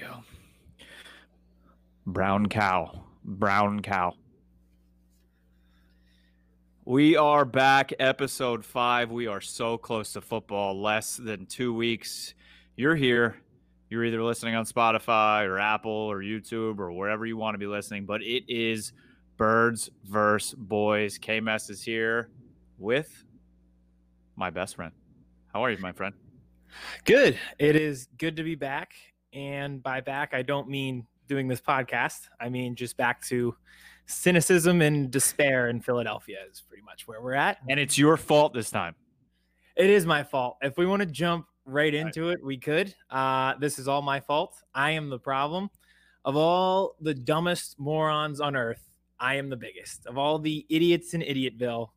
go. Brown cow. Brown cow. We are back, episode five. We are so close to football, less than two weeks. You're here. You're either listening on Spotify or Apple or YouTube or wherever you want to be listening, but it is Birds versus Boys. KMS is here with my best friend. How are you, my friend? Good. It is good to be back. And by back, I don't mean doing this podcast. I mean just back to cynicism and despair in Philadelphia is pretty much where we're at. And it's your fault this time. It is my fault. If we want to jump right into it, we could. Uh, this is all my fault. I am the problem. Of all the dumbest morons on earth, I am the biggest. Of all the idiots in Idiotville,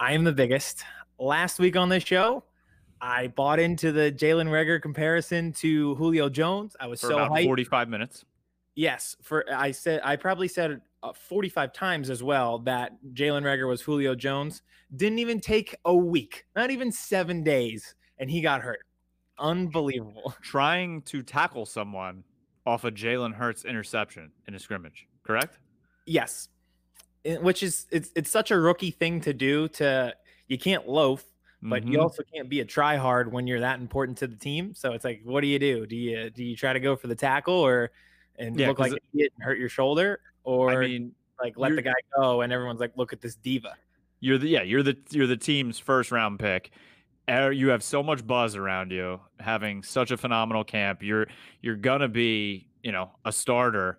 I am the biggest. Last week on this show, I bought into the Jalen Reagor comparison to Julio Jones. I was For so about hyped. 45 minutes. Yes, for I said I probably said uh, 45 times as well that Jalen Reagor was Julio Jones. Didn't even take a week, not even seven days, and he got hurt. Unbelievable. Trying to tackle someone off a Jalen Hurts interception in a scrimmage, correct? Yes, which is it's it's such a rookie thing to do. To you can't loaf, but you Mhm. also can't be a try hard when you're that important to the team. So it's like, what do you do? Do you do you try to go for the tackle or and Yeah, look like an idiot and hurt your shoulder, or I mean, like let the guy go and everyone's like, look at this diva. you're the yeah, you're the you're the team's first round pick. Er, You have so much buzz around you, having such a phenomenal camp. You're you're gonna be, you know, a starter.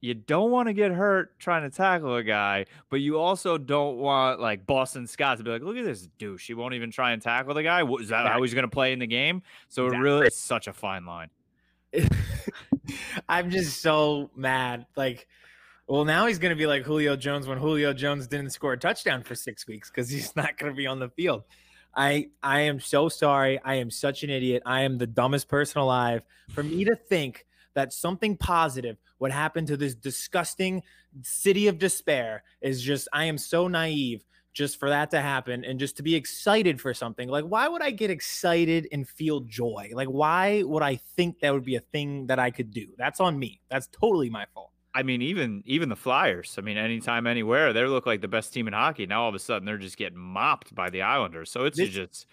You don't want to get hurt trying to tackle a guy, but you also don't want like Boston Scott to be like, "Look at this douche. He won't even try and tackle the guy. What, is that how he's going to play in the game?" So it really is such a fine line. I'm just so mad. Like, well, now he's going to be like Julio Jones when Julio Jones didn't score a touchdown for six weeks because he's not going to be on the field. I I am so sorry. I am such an idiot. I am the dumbest person alive. For me to think that something positive would happen to this disgusting city of despair is just I am so naive just for that to happen and just to be excited for something. Like why would I get excited and feel joy? Like why would I think that would be a thing that I could do? That's on me. That's totally my fault. I mean, even even the Flyers. I mean, anytime, anywhere, they look like the best team in hockey. Now all of a sudden, they're just getting mopped by the Islanders. So it's This- just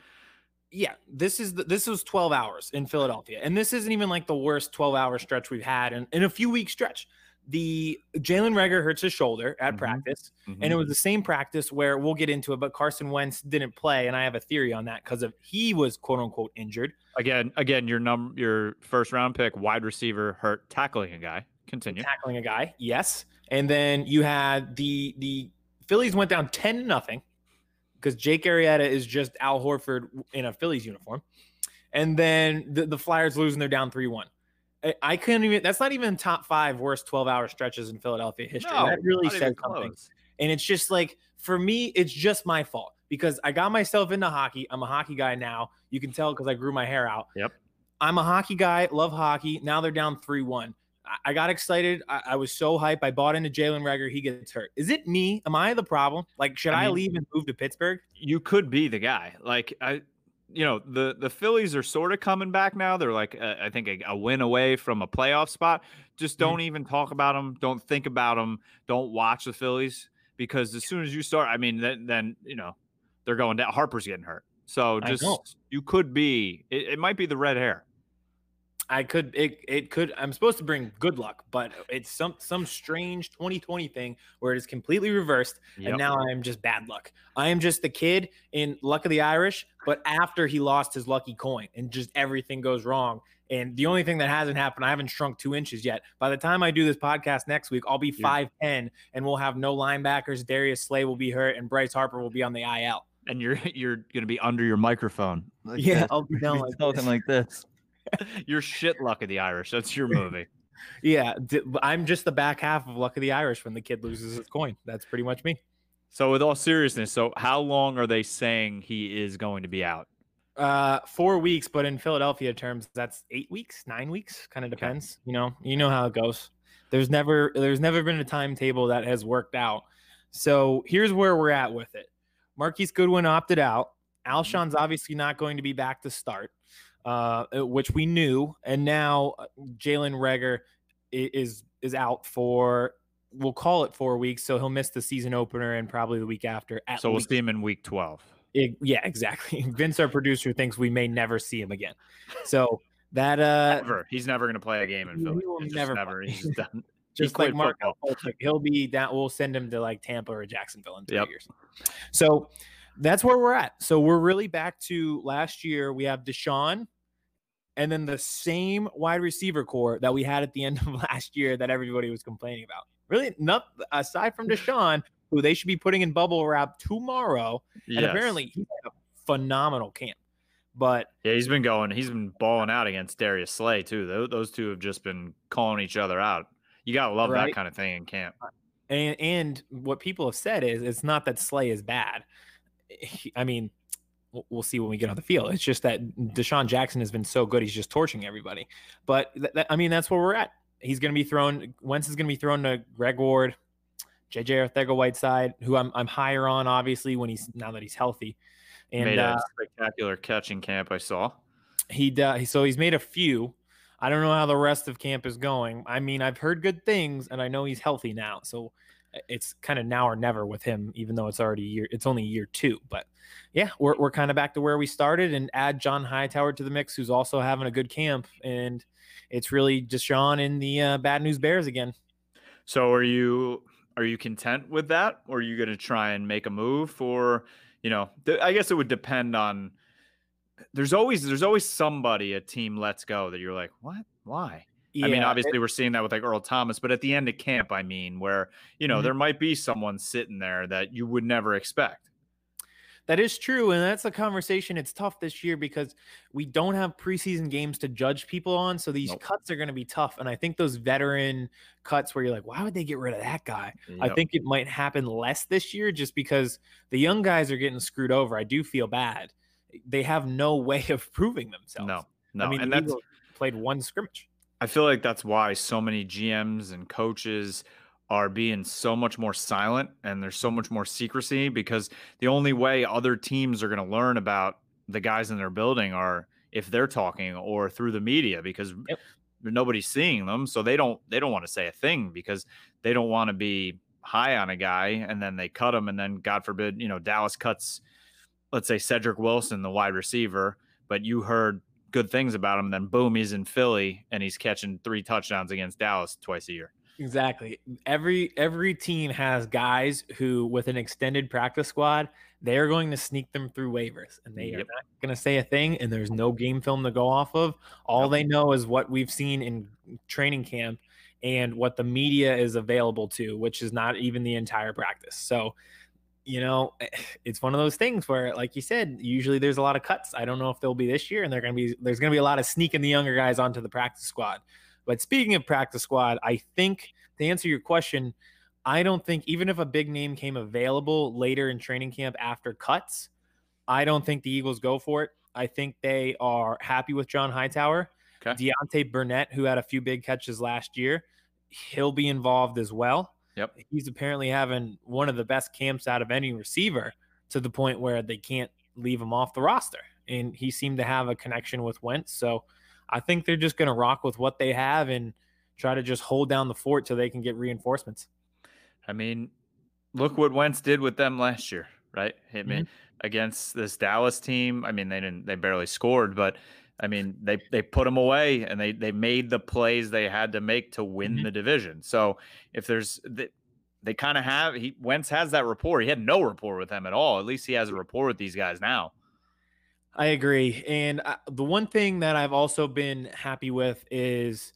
yeah, this is the, this was 12 hours in Philadelphia, and this isn't even like the worst 12 hour stretch we've had in, in a few week stretch. The Jalen Reagor hurts his shoulder at Mhm. practice, mhm. and it was the same practice where we'll get into it, but Carson Wentz didn't play, and I have a theory on that because of he was quote unquote injured. again, again, your num your first round pick, wide receiver, hurt tackling a guy. Continue. tackling a guy. Yes. And then you had the the Phillies went down 10 to nothing because Jake Arrieta is just Al Horford in a Phillies uniform. And then the, the Flyers losing, they're down 3 1. I, I couldn't even, that's not even top five worst 12 hour stretches in Philadelphia history. No, that really says something. close. And it's just like, for me, it's just my fault because I got myself into hockey. I'm a hockey guy now. You can tell because I grew my hair out. Yep. I'm a hockey guy, love hockey. Now they're down 3 1. I- I got excited. I, I was so hyped. I bought into Jalen Reagor. He gets hurt. Is it me? Am I the problem? Like, should I I, mean- leave and move to Pittsburgh? You could be the guy. Like I, you know, the the Phillies are sort of coming back now. They're like, uh, I think a, a win away from a playoff spot. Just Mhm. don't even talk about them. Don't think about them. Don't watch the Phillies because as soon as you start, I mean, then then you know they're going down. Harper's getting hurt. So just you could be. It, it might be the red hair. I could it it could I'm supposed to bring good luck, but it's some some strange 2020 thing where it is completely reversed Yep. and now I am just bad luck. I am just the kid in Luck of the Irish, but after he lost his lucky coin and just everything goes wrong. And the only thing that hasn't happened, I haven't shrunk two inches yet. By the time I do this podcast next week, I'll be Yeah. 5'10 and we'll have no linebackers. Darius Slay will be hurt and Bryce Harper will be on the IL. and you're you're gonna be under your microphone. Like Yeah, this. I'll be down like talking this. like this. You're shit luck of the Irish. That's your movie. Yeah, I'm just the back half of Luck of the Irish when the kid loses his coin. That's pretty much me. So, with all seriousness, so how long are they saying he is going to be out? Uh, four weeks, but in Philadelphia terms, that's eight weeks, nine weeks. Kind of depends. You know, you know how it goes. There's never, there's never been a timetable that has worked out. So here's where we're at with it. Marquise Goodwin opted out. Alshon's obviously not going to be back to start, uh, which we knew, and now uh, Jalen Reagor is is out for we'll call it four weeks, so he'll miss the season opener and probably the week after. so we'll see him in week twelve. It, yeah, exactly. Vince, our producer, thinks we may never see him again. So that uh, never. he's never going to play a game in Philly. He will never. never he's done. Just like Mark, he'll be that. We'll send him to like Tampa or Jacksonville in three yep. years. So that's where we're at. So we're really back to last year. We have DeSean, and then the same wide receiver corps that we had at the end of last year that everybody was complaining about. Really, not aside from DeSean, who they should be putting in bubble wrap tomorrow. Yes. And apparently, he had a phenomenal camp. But yeah, he's been going. He's been balling out against Darius Slay too. Those two have just been calling each other out. You gotta love right? that kind of thing in camp. Uh, and and what people have said is it's not that Slay is bad. I mean, we'll see when we get on the field. It's just that DeSean Jackson has been so good; he's just torching everybody. But th- th- I mean, that's where we're at. He's going to be thrown. Wentz is going to be thrown to Greg Ward, JJ Arcega-Whiteside, who I'm I'm higher on, obviously when he's now that he's healthy. And made a uh, spectacular catching camp. I saw. He uh, so he's made a few. I don't know how the rest of camp is going. I mean, I've heard good things, and I know he's healthy now. So it's kind of now or never with him, even though it's already year. It's only year two, but yeah, we're we're kind of back to where we started, and add John Hightower to the mix, who's also having a good camp, and it's really DeSean and the uh, bad news Bears again. So are you are you content with that, or are you going to try and make a move for? You know, th- I guess it would depend on there's always there's always somebody a team lets go that you're like, what? Why? Yeah, I mean, obviously, it, we're seeing that with like Earl Thomas, but at the end of camp, I mean, where you know mm-hmm. there might be someone sitting there that you would never expect. That is true, and that's a conversation. It's tough this year because we don't have preseason games to judge people on, so these nope. cuts are going to be tough. And I think those veteran cuts where you're like, why would they get rid of that guy? Yep. I think it might happen less this year, just because the young guys are getting screwed over. I do feel bad they have no way of proving themselves. No, no. I mean, and that's played one scrimmage. I feel like that's why so many GMs and coaches are being so much more silent and there's so much more secrecy because the only way other teams are going to learn about the guys in their building are if they're talking or through the media because yep. nobody's seeing them so they don't they don't want to say a thing because they don't want to be high on a guy and then they cut him and then god forbid you know Dallas cuts let's say Cedric Wilson, the wide receiver, but you heard good things about him, then boom, he's in Philly and he's catching three touchdowns against Dallas twice a year. Exactly. Every every team has guys who, with an extended practice squad, they are going to sneak them through waivers, and they yep. are not going to say a thing. And there's no game film to go off of. All they know is what we've seen in training camp and what the media is available to, which is not even the entire practice. So you know, eh, it's one of those things where, like you said, usually there's a lot of cuts. I don't know if there'll be this year, and they're going to be there's going to be a lot of sneaking the younger guys onto the practice squad. But speaking of practice squad, I think to answer your question, I don't think even if a big name came available later in training camp after cuts, I don't think the Eagles go for it. I think they are happy with John Hightower. Okay. Deontay Burnett, who had a few big catches last year, he'll be involved as well. Yep. He's apparently having one of the best camps out of any receiver to the point where they can't leave him off the roster. And he seemed to have a connection with Wentz. So I think they're just going to rock with what they have and try to just hold down the fort till they can get reinforcements. I mean, look what Wentz did with them last year, right? Hit me mm-hmm. against this Dallas team. I mean, they didn't, they barely scored, but I mean, they they put them away and they they made the plays they had to make to win mm-hmm. the division. So if there's they, they kind of have he Wentz has that rapport. He had no rapport with them at all. At least he has a rapport with these guys now. I agree. And I, the one thing that I've also been happy with is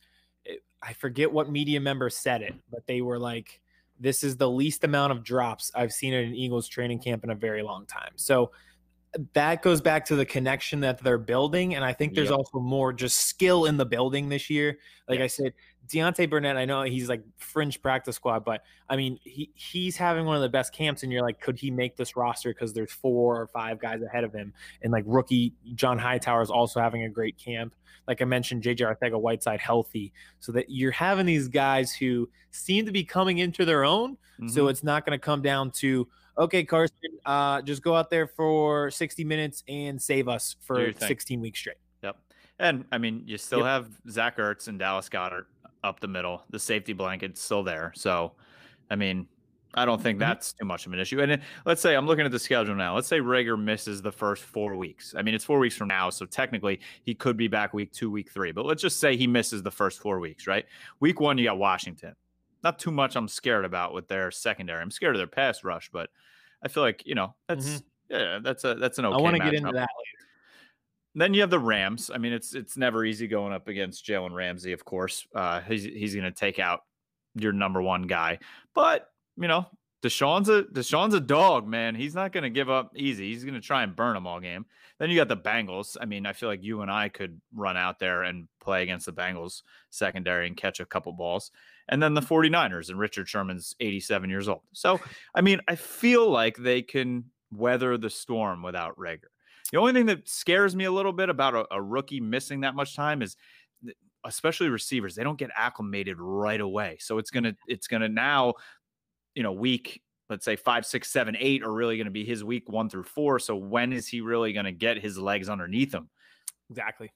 eh, I forget what media member said it, but they were like, this is the least amount of drops I've seen at an Eagles training camp in a very long time. So that goes back to the connection that they're building. And I think there's yep. also more just skill in the building this year. Like. I said, Deontay Burnett, I know he's like fringe practice squad, but I mean, he he's having one of the best camps, and you're like, could he make this roster? Because there's four or five guys ahead of him, and like rookie John Hightower is also having a great camp. Like I mentioned, JJ Arcega-Whiteside healthy, so that you're having these guys who seem to be coming into their own. Mm-hmm. So it's not going to come down to okay, Carson, uh, just go out there for 60 minutes and save us for 16 weeks straight. Yep. And I mean, you still Yep. have Zach Ertz and Dallas Goedert up the middle. The safety blanket's still there. So, I mean, I don't think Mhm. that's too much of an issue. And let's say I'm looking at the schedule now. Let's say Reagor misses the first four weeks. I mean, it's four weeks from now. So technically, he could be back week two, week three. But let's just say he misses the first four weeks, right? Week one, you got Washington. Not too much I'm scared about with their secondary. I'm scared of their pass rush, but I feel like, you know, that's. Yeah, that's a that's an okay. Mm-hmm. I want to get into that. Then you have the Rams. I mean, it's it's never easy going up against Jalen Ramsey, of course. Uh, he's he's going to take out your number one guy, but you know, DeSean's a DeSean's a dog, man. He's not going to give up easy. He's going to try and burn them all game. Then you got the Bengals. I mean, I feel like you and I could run out there and play against the Bengals secondary and catch a couple balls. And then the 49ers and Richard Sherman's 87 years old. So, I mean, I feel like they can weather the storm without Reagor. The only thing that scares me a little bit about a, a rookie missing that much time is especially receivers, they don't get acclimated right away. So it's gonna it's gonna now, you know, week, let's say five, six, seven, eight are really gonna be his week one through four. So when is he really gonna get his legs underneath him? Exactly.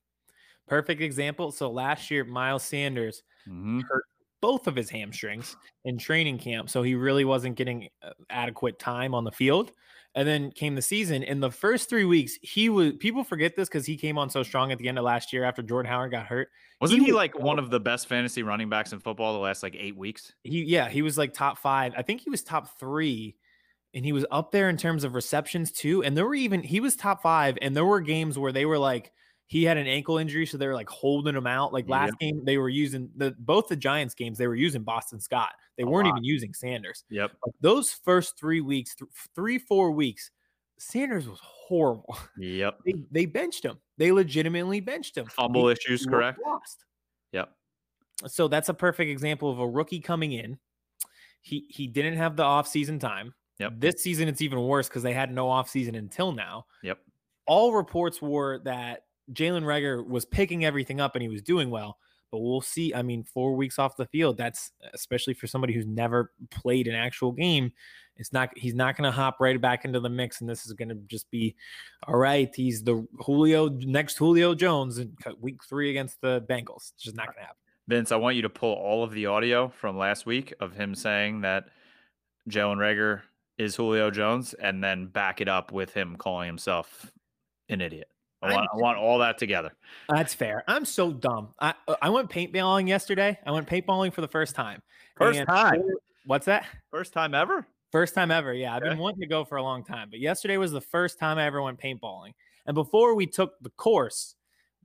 Perfect example. So last year, Miles Sanders Mhm. hurt both of his hamstrings in training camp. So he really wasn't getting uh, adequate time on the field. And then came the season. In the first three weeks, he was people forget this because he came on so strong at the end of last year after Jordan Howard got hurt. Wasn't he, was like one of the best fantasy running backs in football the last like eight weeks? He yeah, he was like top five. I think he was top three. And he was up there in terms of receptions too. And there were even he was top five. And there were games where they were like he had an ankle injury, so they were like holding him out. Like last game, they were using the both the Giants games, they were using Boston Scott. They A weren't lot. even using Sanders. Yep. Like, those first three weeks, th- three, four weeks, Sanders was horrible. Yep. They, they benched him. They legitimately benched him. Fumble He issues, correct? Lost. Yep. So that's a perfect example of a rookie coming in. He he didn't have the offseason time. Yep. This season it's even worse because they had no offseason until now. Yep. All reports were that Jalen Reagor was picking everything up and he was doing well. But we'll see. I mean, four weeks off the field, that's especially for somebody who's never played an actual game. It's not, he's not going to hop right back into the mix. And this is going to just be, all right, he's the Julio, next Julio Jones in week three against the Bengals. It's just not uh, going to happen. Vince, I want you to pull all of the audio from last week of him saying that Jalen Reagor is Julio Jones and then back it up with him calling himself an idiot. I want, I want all that together. That's fair. I'm so dumb. I uh, I went paintballing yesterday. I went paintballing for the first time. First And time. What's that? First time ever? First time ever. Yeah, I've been wanting to go for a long time, but yesterday was the first time I ever went paintballing. And before we took the course,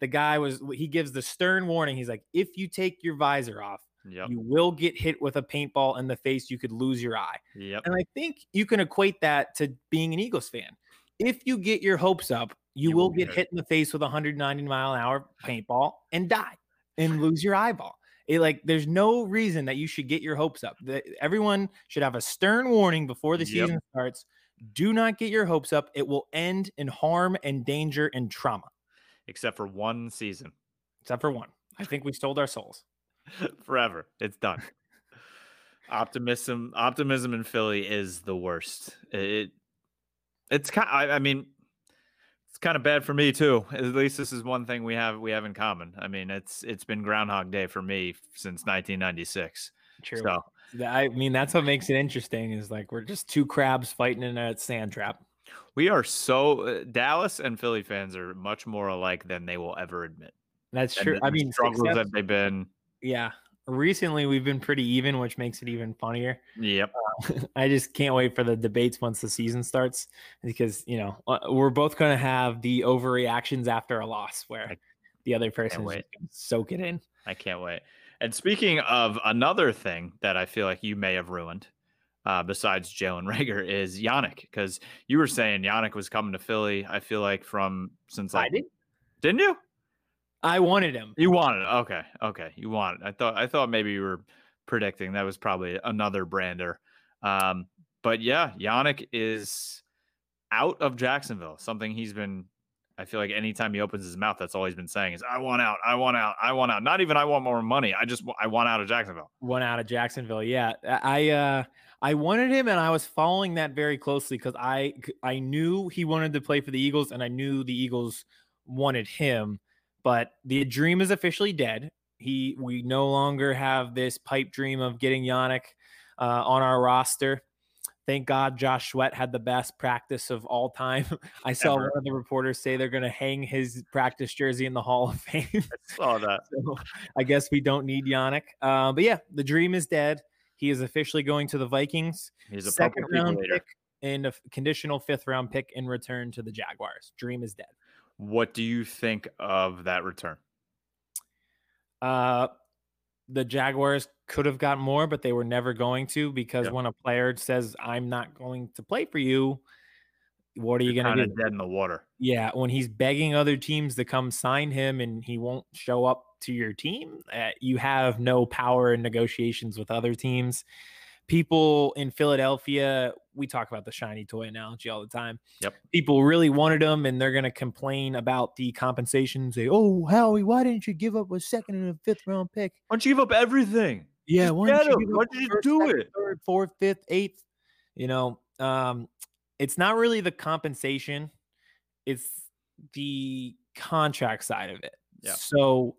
the guy was he gives the stern warning. He's like, if you take your visor off, Yep. you will get hit with a paintball in the face. You could lose your eye. Yep. And I think you can equate that to being an Eagles fan. If you get your hopes up, you, You will get hit in the face with a 190 mile an hour paintball and die and lose your eyeball. It, like, there's no reason that you should get your hopes up. The, everyone should have a stern warning before the Yep. season starts. Do not get your hopes up. It will end in harm and danger and trauma, Except for one season. except for one. I think we sold our souls. Forever. It's done. optimism optimism in Philly is the worst. It it's kind I, I mean it's kind of bad for me too. At least this is one thing we have we have in common. I mean, it's it's been groundhog day for me since 1996. True. So, I mean, that's what makes it interesting is like we're just two crabs fighting in a sand trap. we are so uh, Dallas and Philly fans are much more alike than they will ever admit. That's And true. I mean, struggles success- that they've been. yeah. Recently, we've been pretty even, which makes it even funnier. Yep. I just can't wait for the debates once the season starts because you know uh, we're both going to have the overreactions after a loss where I the other person soak it in. I can't wait. And speaking of another thing that I feel like you may have ruined, uh, besides Jalen Reagor, is Yannick. Because you were saying Yannick was coming to Philly. I feel like from since I like did. didn't you? I wanted him. You wanted it. Okay. Okay. You wanted. it. I thought I thought maybe you were predicting that was probably another brander. Um, but yeah, Yannick is out of Jacksonville, something he's been I feel like anytime he opens his mouth, that's all he's been saying is "I want out, I want out, I want out." Not even "I want more money." I just I want out of Jacksonville. One out of Jacksonville. Yeah, I uh, I wanted him, and I was following that very closely because I I knew he wanted to play for the Eagles, and I knew the Eagles wanted him. But the dream is officially dead. He we no longer have this pipe dream of getting Yannick uh, on our roster. Thank God Josh Sweat had the best practice of all time. I saw Ever. one of the reporters say they're going to hang his practice jersey in the Hall of Fame. I saw that. so I guess we don't need Yannick. Uh, but yeah, the dream is dead. He is officially going to the Vikings. He's a second round pick and a conditional fifth round pick in return to the Jaguars. Dream is dead. What do you think of that return? Uh, the Jaguars could have got more, but they were never going to because when a player says, "I'm not going to play for you," what are you going to do? Dead in the water. Yeah, when he's begging other teams to come sign him and he won't show up to your team, uh, you have no power in negotiations with other teams people in Philadelphia, we talk about the shiny toy analogy all the time. Yep. People really wanted them and they're going to complain about the compensation. Say, oh, Howie, why didn't you give up a second and a fifth round pick? Why don't you give up everything? Yeah. Why, did you, why did you first, do second, it? Third, fourth, fifth, eighth. You know, um, it's not really the compensation, it's the contract side of it. Yeah. So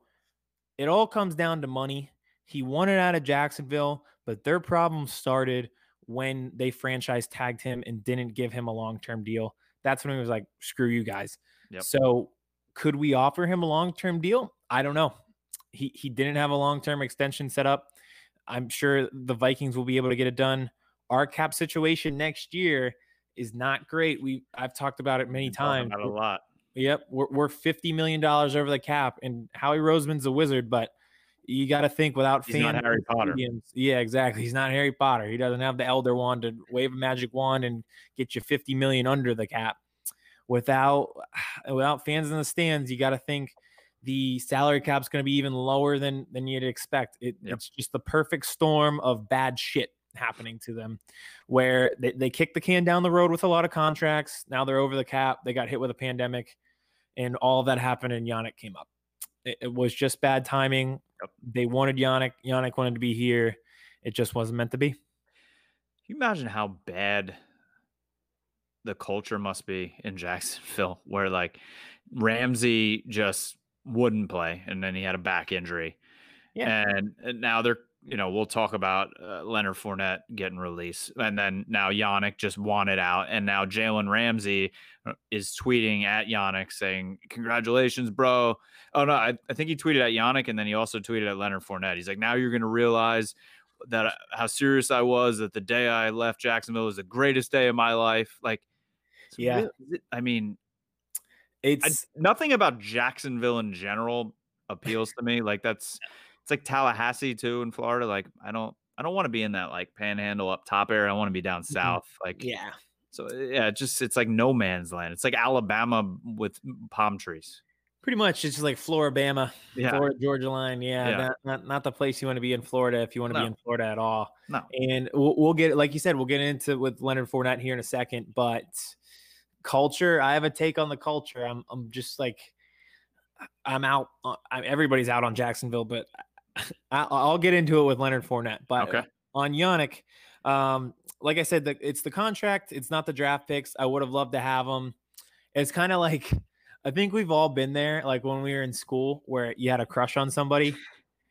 it all comes down to money. He wanted out of Jacksonville, but their problem started when they franchise tagged him and didn't give him a long term deal. That's when he was like, screw you guys. Yep. So could we offer him a long term deal? I don't know. He he didn't have a long term extension set up. I'm sure the Vikings will be able to get it done. Our cap situation next year is not great. We I've talked about it many times. Not a lot. Yep, we're, we're fifty million dollars over the cap, and Howie Roseman's a wizard, but you got to think without He's not Harry Potter. Yeah, exactly. He's not Harry Potter. He doesn't have the Elder Wand to wave a magic wand and get you 50 million under the cap. Without without fans in the stands, you got to think the salary cap's going to be even lower than than you'd expect. It, yep. It's just the perfect storm of bad shit happening to them, where they, they kicked the can down the road with a lot of contracts. Now they're over the cap. They got hit with a pandemic, and all that happened, and Yannick came up. It was just bad timing. Yep. They wanted Yannick. Yannick wanted to be here. It just wasn't meant to be. Can you imagine how bad the culture must be in Jacksonville, where like Ramsey just wouldn't play, and then he had a back injury. Yeah. And, and now they're, you know, we'll talk about uh, Leonard Fournette getting released. And then now Yannick just wanted out. And now Jalen Ramsey uh, is tweeting at Yannick saying, Congratulations, bro. Oh no, I, I think he tweeted at Yannick and then he also tweeted at Leonard Fournette. He's like, now you're gonna realize that uh, how serious I was that the day I left Jacksonville was the greatest day of my life. Like, yeah, really, I mean, it's I, nothing about Jacksonville in general appeals to me. Like that's it's like Tallahassee too in Florida. Like I don't I don't want to be in that like panhandle up top area. I want to be down mm-hmm. south. Like yeah. So yeah, just it's like no man's land. It's like Alabama with palm trees. Pretty much, it's like Floribama, yeah. Florida Georgia line. Yeah, yeah. Not, not, not the place you want to be in Florida if you want to no. be in Florida at all. No. And we'll, we'll get like you said, we'll get into with Leonard Fournette here in a second. But culture, I have a take on the culture. I'm I'm just like I'm out. I'm, everybody's out on Jacksonville, but I, will get into it with Leonard Fournette. But okay. on Yannick, um, like I said, the, it's the contract. It's not the draft picks. I would have loved to have them. It's kind of like I think we've all been there, like when we were in school, where you had a crush on somebody,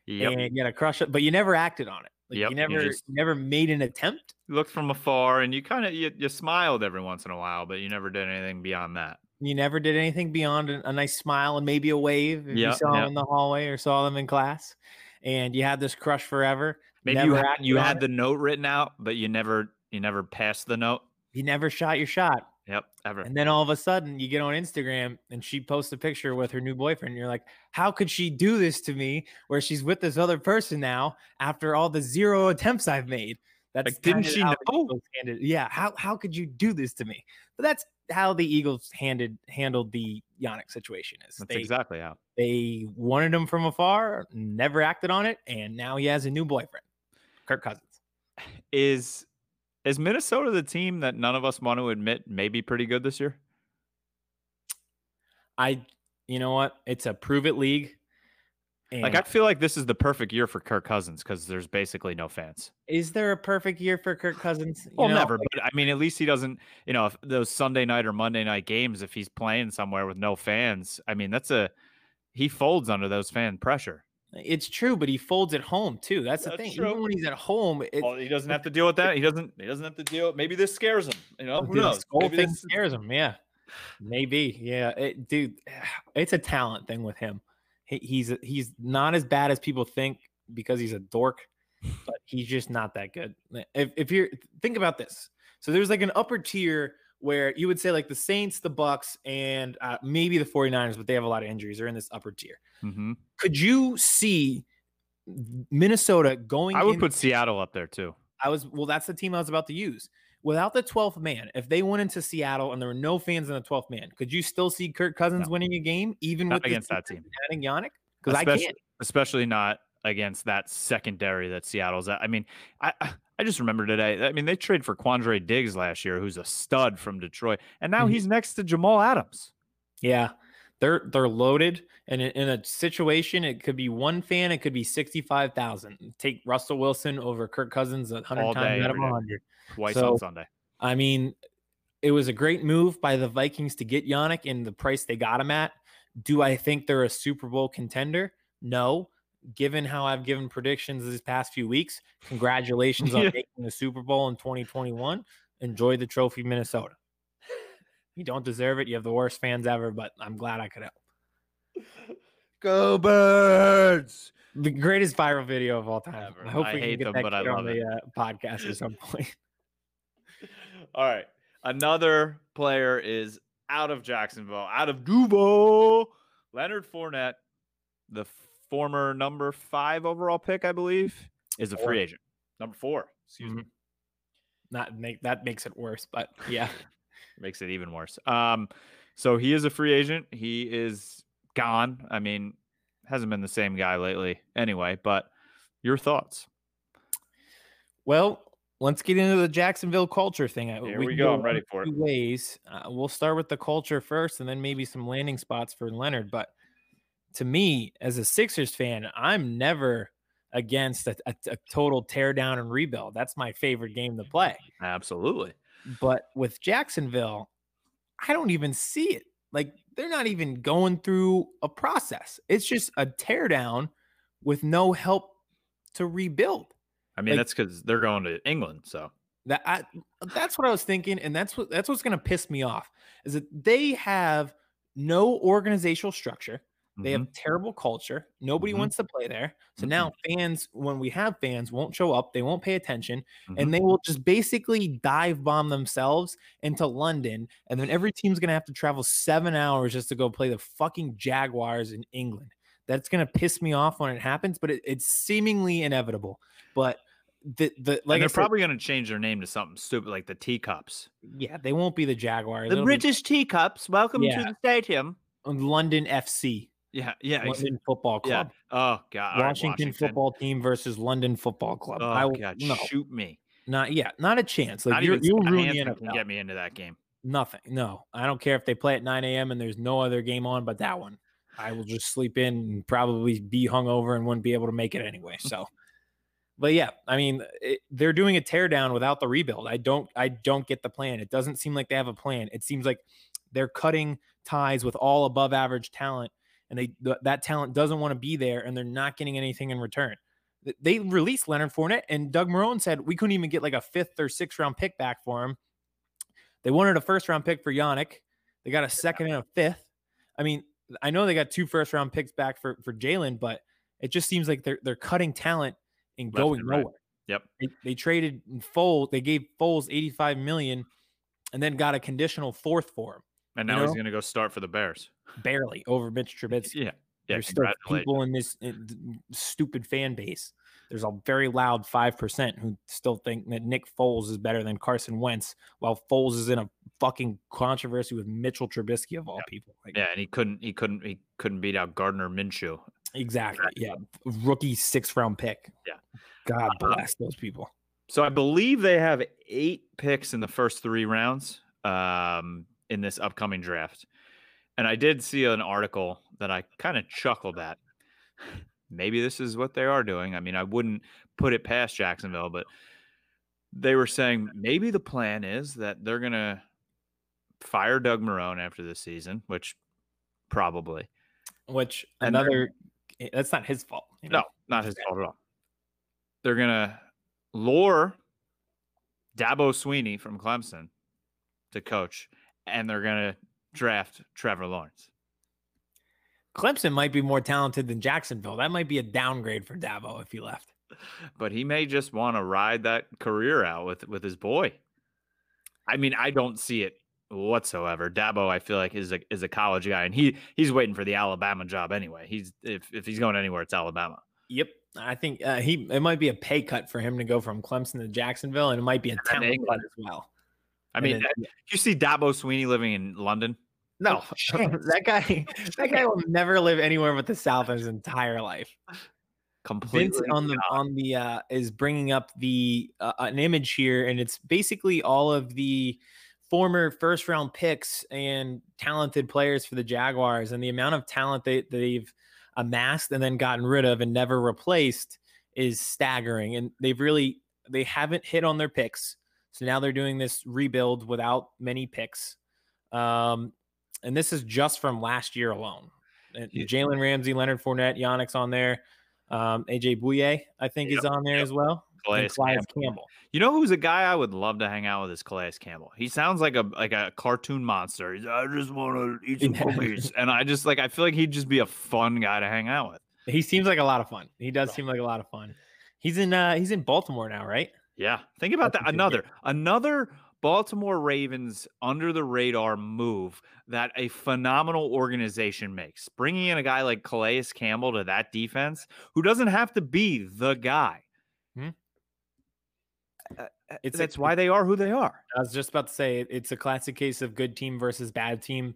yep. and you had a crush, but you never acted on it. Like yep. you never, you just, never made an attempt. You looked from afar, and you kind of you, you smiled every once in a while, but you never did anything beyond that. You never did anything beyond a, a nice smile and maybe a wave if yep. you saw them in the hallway or saw them in class and you had this crush forever. Maybe you had, you had the note written out, but you never you never passed the note. You never shot your shot. Yep, ever. And then all of a sudden, you get on Instagram and she posts a picture with her new boyfriend. And you're like, how could she do this to me? Where she's with this other person now after all the zero attempts I've made. That's like, didn't she know? Yeah. How how could you do this to me? But that's how the Eagles handed handled the Yannick situation. Is that's they, exactly how they wanted him from afar, never acted on it, and now he has a new boyfriend, Kirk Cousins. Is is Minnesota the team that none of us want to admit may be pretty good this year? I, you know what? It's a prove it league. Like I feel like this is the perfect year for Kirk Cousins because there's basically no fans. is there a perfect year for Kirk Cousins? You Well, know, never, like, but I mean, at least he doesn't. You know, if those Sunday night or Monday night games, if he's playing somewhere with no fans, I mean, that's a he folds under those fan pressure. it's true, but he folds at home too. That's the thing. true. Even when he's at home, Well, he doesn't have to deal with that. He doesn't. He doesn't have to deal. Maybe this scares him. You know, who knows? This whole Maybe thing scares him. Yeah, maybe. Yeah, it, dude, it's a talent thing with him. He, he's he's not as bad as people think because he's a dork, but he's just not that good. If if you're think about this, so there's like an upper tier where you would say like the Saints, the Bucs, and uh, maybe the 49ers, but they have a lot of injuries. They're in this upper tier. Mhm. Could you see Minnesota going? I would in- put Seattle up there too. I was well, that's the team I was about to use. Without the 12th man, if they went into Seattle and there were no fans in the 12th man, could you still see Kirk Cousins No. winning a game even with against that team. adding Yannick? Because I can't. especially not against that secondary that Seattle's at. I mean, I I- just remember today. I mean, they traded for Quandre Diggs last year, who's a stud from Detroit, and now Mhm. he's next to Jamal Adams. Yeah, they're they're loaded, and in, in a situation, it could be one fan, it could be 65,000. Take Russell Wilson over Kirk Cousins a hundred times out of. 100. Twice So- on Sunday. I mean, it was a great move by the Vikings to get Yannick in the price they got him at. Do I think they're a Super Bowl contender? No. Given how I've given predictions these past few weeks, congratulations on making the Super Bowl in 2021. Enjoy the trophy, Minnesota. You don't deserve it. You have the worst fans ever, but I'm glad I could help. Go birds! The greatest viral video of all time. Ever. I hope I we can hate get them, that but I kid on love the it. uh, podcast at some point. All right, another player is out of Jacksonville, out of Duval. Leonard Fournette, the former number five overall pick, I believe, is a free agent. Number four. Excuse me. Mhm. Not make that makes it worse, but yeah. makes it even worse. Um, so he is a free agent. He is gone. I mean, hasn't been the same guy lately anyway, but your thoughts? Well, let's get into the Jacksonville culture thing. Uh, Here we can go. I'm ready for it. Ways. Uh, we'll start with the culture first, and then maybe some landing spots for Leonard. But to me, as a Sixers fan, I'm never against a, a, a total tear down and rebuild. That's my favorite game to play. Absolutely. But with Jacksonville, I don't even see it. Like they're not even going through a process. It's just a teardown with no help to rebuild. I mean, Like- that's because they're going to England. So That I, that's what I was thinking, and that's what that's what's gonna piss me off is that they have no organizational structure. They have terrible culture. Nobody Mhm. wants to play there. So Mhm. now fans, when we have fans, won't show up. They won't pay attention, mhm. and they will just basically dive bomb themselves into London. And then every team's gonna have to travel seven hours just to go play the fucking Jaguars in England. That's gonna piss me off when it happens, but it, it's seemingly inevitable. But the the like and they're said, probably going to change their name to something stupid like the Teacups. Yeah, they won't be the Jaguars. It'll be Teacups. Welcome Yeah. the stadium. London FC, Yeah, yeah, ex- London Football yeah. Club. Oh god, right, Washington, football team versus London Football Club. Oh I god, no, shoot me! not yet, not a chance. Like you're, even you'll ruin the Hansen can NFL. get me into that game. Nothing. No, I don't care if they play at 9 a.m. and there's no other game on but that one. I will just sleep in and probably be hungover and wouldn't be able to make it anyway. So, but yeah, I mean, it, they're doing a teardown without the rebuild. I don't, I don't get the plan. It doesn't seem like they have a plan. It seems like they're cutting ties with all above average talent, and they th- that talent doesn't want to be there, and they're not getting anything in return. They released Leonard Fournette, and Doug Marrone said we couldn't even get like a fifth or sixth round pick back for him. They wanted a first round pick for Yannick. They got a second and a fifth. I mean, I know they got two first round picks back for for Jalen, but it just seems like they're they're cutting talent and Left going and right. nowhere. Yep. They, they traded Foles. They gave Foles 85 million and then got a conditional fourth for him, And You now he's going to go start for the Bears. barely over Mitch Trubisky. Yeah, yeah. There's still people in this uh, stupid fan base. There's a very loud five percent who still think that Nick Foles is better than Carson Wentz, while Foles is in a fucking controversy with Mitchell Trubisky of all people. Like, Yeah, and he couldn't. He couldn't. He couldn't beat out Gardner Minshew. exactly. Yeah, rookie sixth round pick. Yeah. God Uh, bless those people. So I believe they have eight picks in the first three rounds um, in this upcoming draft. And I did see an article that I kind of chuckled at. Maybe this is what they are doing. I mean, I wouldn't put it past Jacksonville, but they were saying maybe the plan is that they're going to fire Doug Marrone after this season, which probably. Which another, eh, that's not his fault. You know? No, not his fault at all. They're going to lure Dabo Swinney from Clemson to coach, and they're going to draft Trevor Lawrence. Clemson might be more talented than Jacksonville. That might be a downgrade for Dabo if he left. But he may just want to ride that career out with with his boy. I mean, I don't see it whatsoever. Dabo, I feel like is a is a college guy, and he he's waiting for the Alabama job anyway. He's if if he's going anywhere, it's Alabama. Yep, I think uh, he it might be a pay cut for him to go from Clemson to Jacksonville, and it might be a talent cut as well. I mean, then, you see Dabo Swinney living in London. No, that guy, that guy will never live anywhere but the South in his entire life. Completely Vince on the on the uh, is bringing up the uh, an image here, and it's basically all of the former first round picks and talented players for the Jaguars, and the amount of talent they they've amassed and then gotten rid of and never replaced is staggering. And they've really they haven't hit on their picks, so now they're doing this rebuild without many picks. Um, and this is just from last year alone. Yeah. Jalen Ramsey, Leonard Fournette, Yannick's on there. Um, AJ Bouye, I think, yep. is on there yep. as well. Calais, Calais Campbell. Campbell. You know who's a guy I would love to hang out with is Calais Campbell. He sounds like a like a cartoon monster. He's, I just want to eat some cookies, and I just like I feel like he'd just be a fun guy to hang out with. He seems like a lot of fun. He does seem like a lot of fun. He's in uh he's in Baltimore now, right? Yeah. Think about That's that. Another another Baltimore Ravens under the radar move that a phenomenal organization makes. Bringing in a guy like Calais Campbell to that defense, who doesn't have to be the guy. Hmm? Uh, uh it's that's why they are who they are. I was just about to say it's a classic case of good team versus bad team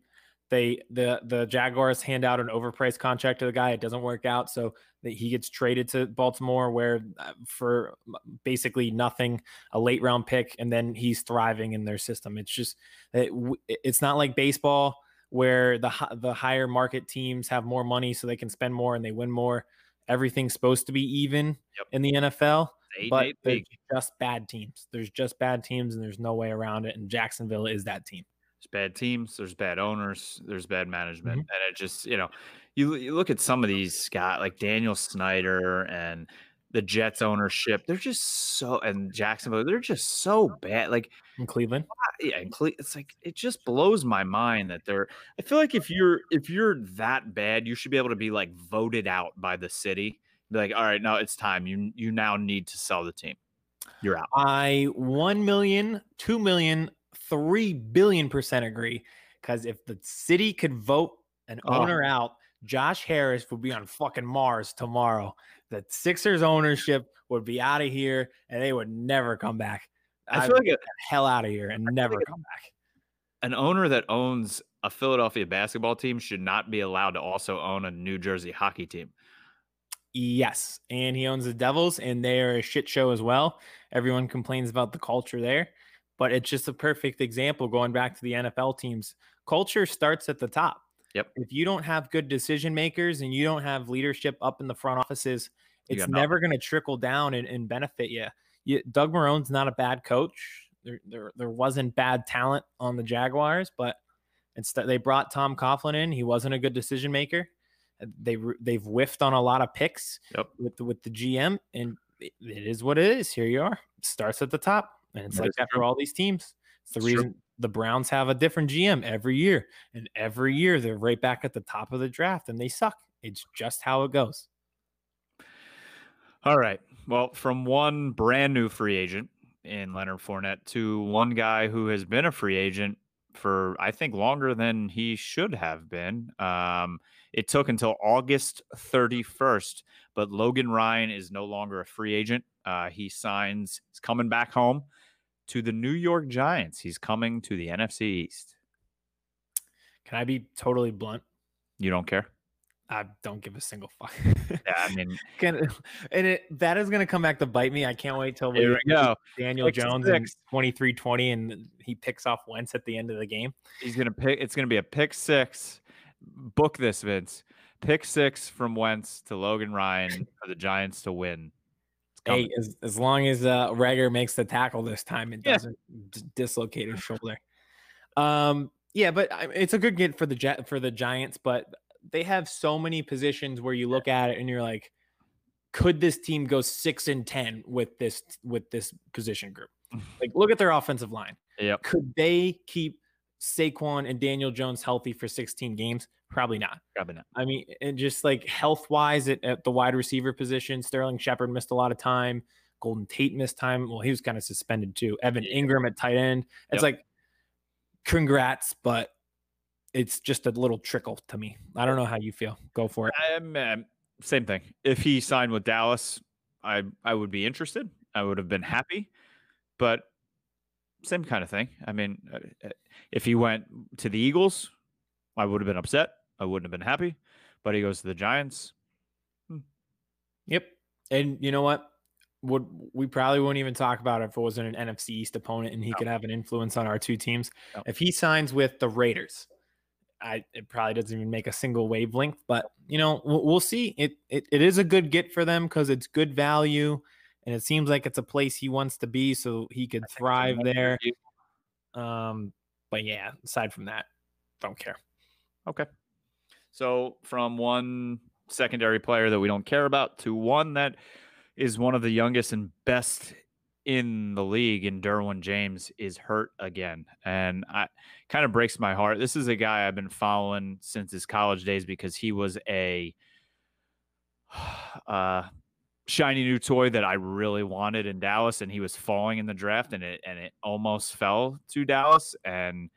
they the the Jaguars hand out an overpriced contract to the guy. It doesn't work out, so that he gets traded to Baltimore, where uh, for basically nothing, a late round pick, and then he's thriving in their system. It's just it, it's not like baseball where the the higher market teams have more money, so they can spend more and they win more. Everything's supposed to be even yep. in the NFL. But there's just bad teams. There's just bad teams, and there's no way around it. And Jacksonville is that team bad teams, there's bad owners, there's bad management, mm-hmm. and it just you know, you you look at some of these guys like Daniel Snyder and the Jets ownership, they're just so and Jacksonville, they're just so bad. Like in Cleveland, yeah, in Cle- it's like it just blows my mind that they're. I feel like if you're if you're that bad, you should be able to be like voted out by the city. Be like, all right, now it's time. You you now need to sell the team. You're out. I one million, two million, 3 billion percent agree. Because if the city could vote an oh. owner out, Josh Harris would be on fucking Mars tomorrow. The Sixers ownership would be out of here and they would never come back. I feel like a, hell out of here and never like come back. An owner that owns a Philadelphia basketball team should not be allowed to also own a New Jersey hockey team. Yes, and he owns the Devils, and they are a shit show as well. Everyone complains about the culture there but it's just a perfect example going back to the NFL teams. Culture starts at the top. Yep. If you don't have good decision makers and you don't have leadership up in the front offices, it's never going to trickle down and, and benefit you. you. Doug Marrone's not a bad coach. There, there, there wasn't bad talent on the Jaguars, but instead they brought Tom Coughlin in. He wasn't a good decision maker. Uh, they they've whiffed on a lot of picks yep. with the, with the GM, and it, it is what it is. Here you are. Starts at the top. And it's that like that for all these teams. It's the it's reason true. the Browns have a different GM every year. And every year they're right back at the top of the draft and they suck. It's just how it goes. All right. Well, from one brand new free agent in Leonard Fournette to one guy who has been a free agent for I think longer than he should have been. Um, it took until August 31st, but Logan Ryan is no longer a free agent. Uh, he signs, he's coming back home to the New York Giants. He's coming to the NFC East. Can I be totally blunt? You don't care? I don't give a single fuck. yeah, I mean, Can, and it, that is going to come back to bite me. I can't wait till we, we go. Daniel pick Jones in 23 20 and he picks off Wentz at the end of the game. He's going to pick, it's going to be a pick six book this, Vince. Pick six from Wentz to Logan Ryan for the Giants to win. Hey, as, as long as uh, Reagor makes the tackle this time, it Yeah. doesn't d- dislocate his shoulder. Um, yeah, but I- it's a good get for the Jet for the Giants, but they have so many positions where you look at it and you're like, could this team go six and ten with this with this position group? Like, look at their offensive line. Yeah, Could they keep Saquon and Daniel Jones healthy for 16 games? Probably not. Probably not. I mean, and just like health wise at, at the wide receiver position, Sterling Shepard missed a lot of time. Golden Tate missed time. Well, he was kind of suspended too. Evan. Engram at tight end. It's Yep. like, congrats, but it's just a little trickle to me. I don't know how you feel. Go for it. Um, um, same thing. If he signed with Dallas, I I would be interested. I would have been happy, but same kind of thing. I mean, uh, uh, if he went to the Eagles, I would have been upset. I wouldn't have been happy. But he goes to the Giants. Yep. And you know what? Would we probably wouldn't even talk about it if it wasn't an NFC East opponent and he No. could have an influence on our two teams. No. If he signs with the Raiders, I it probably doesn't even make a single wavelength, but you know, we'll, we'll see. It, it it is a good get for them because it's good value and it seems like it's a place he wants to be so he could thrive there. Um, but yeah, aside from that, don't care. Okay. So from one secondary player that we don't care about to one that is one of the youngest and best in the league and Derwin James is hurt again. And I kind of breaks my heart. This is a guy I've been following since his college days because he was a uh shiny new toy that I really wanted in Dallas and he was falling in the draft and it and it almost fell to Dallas and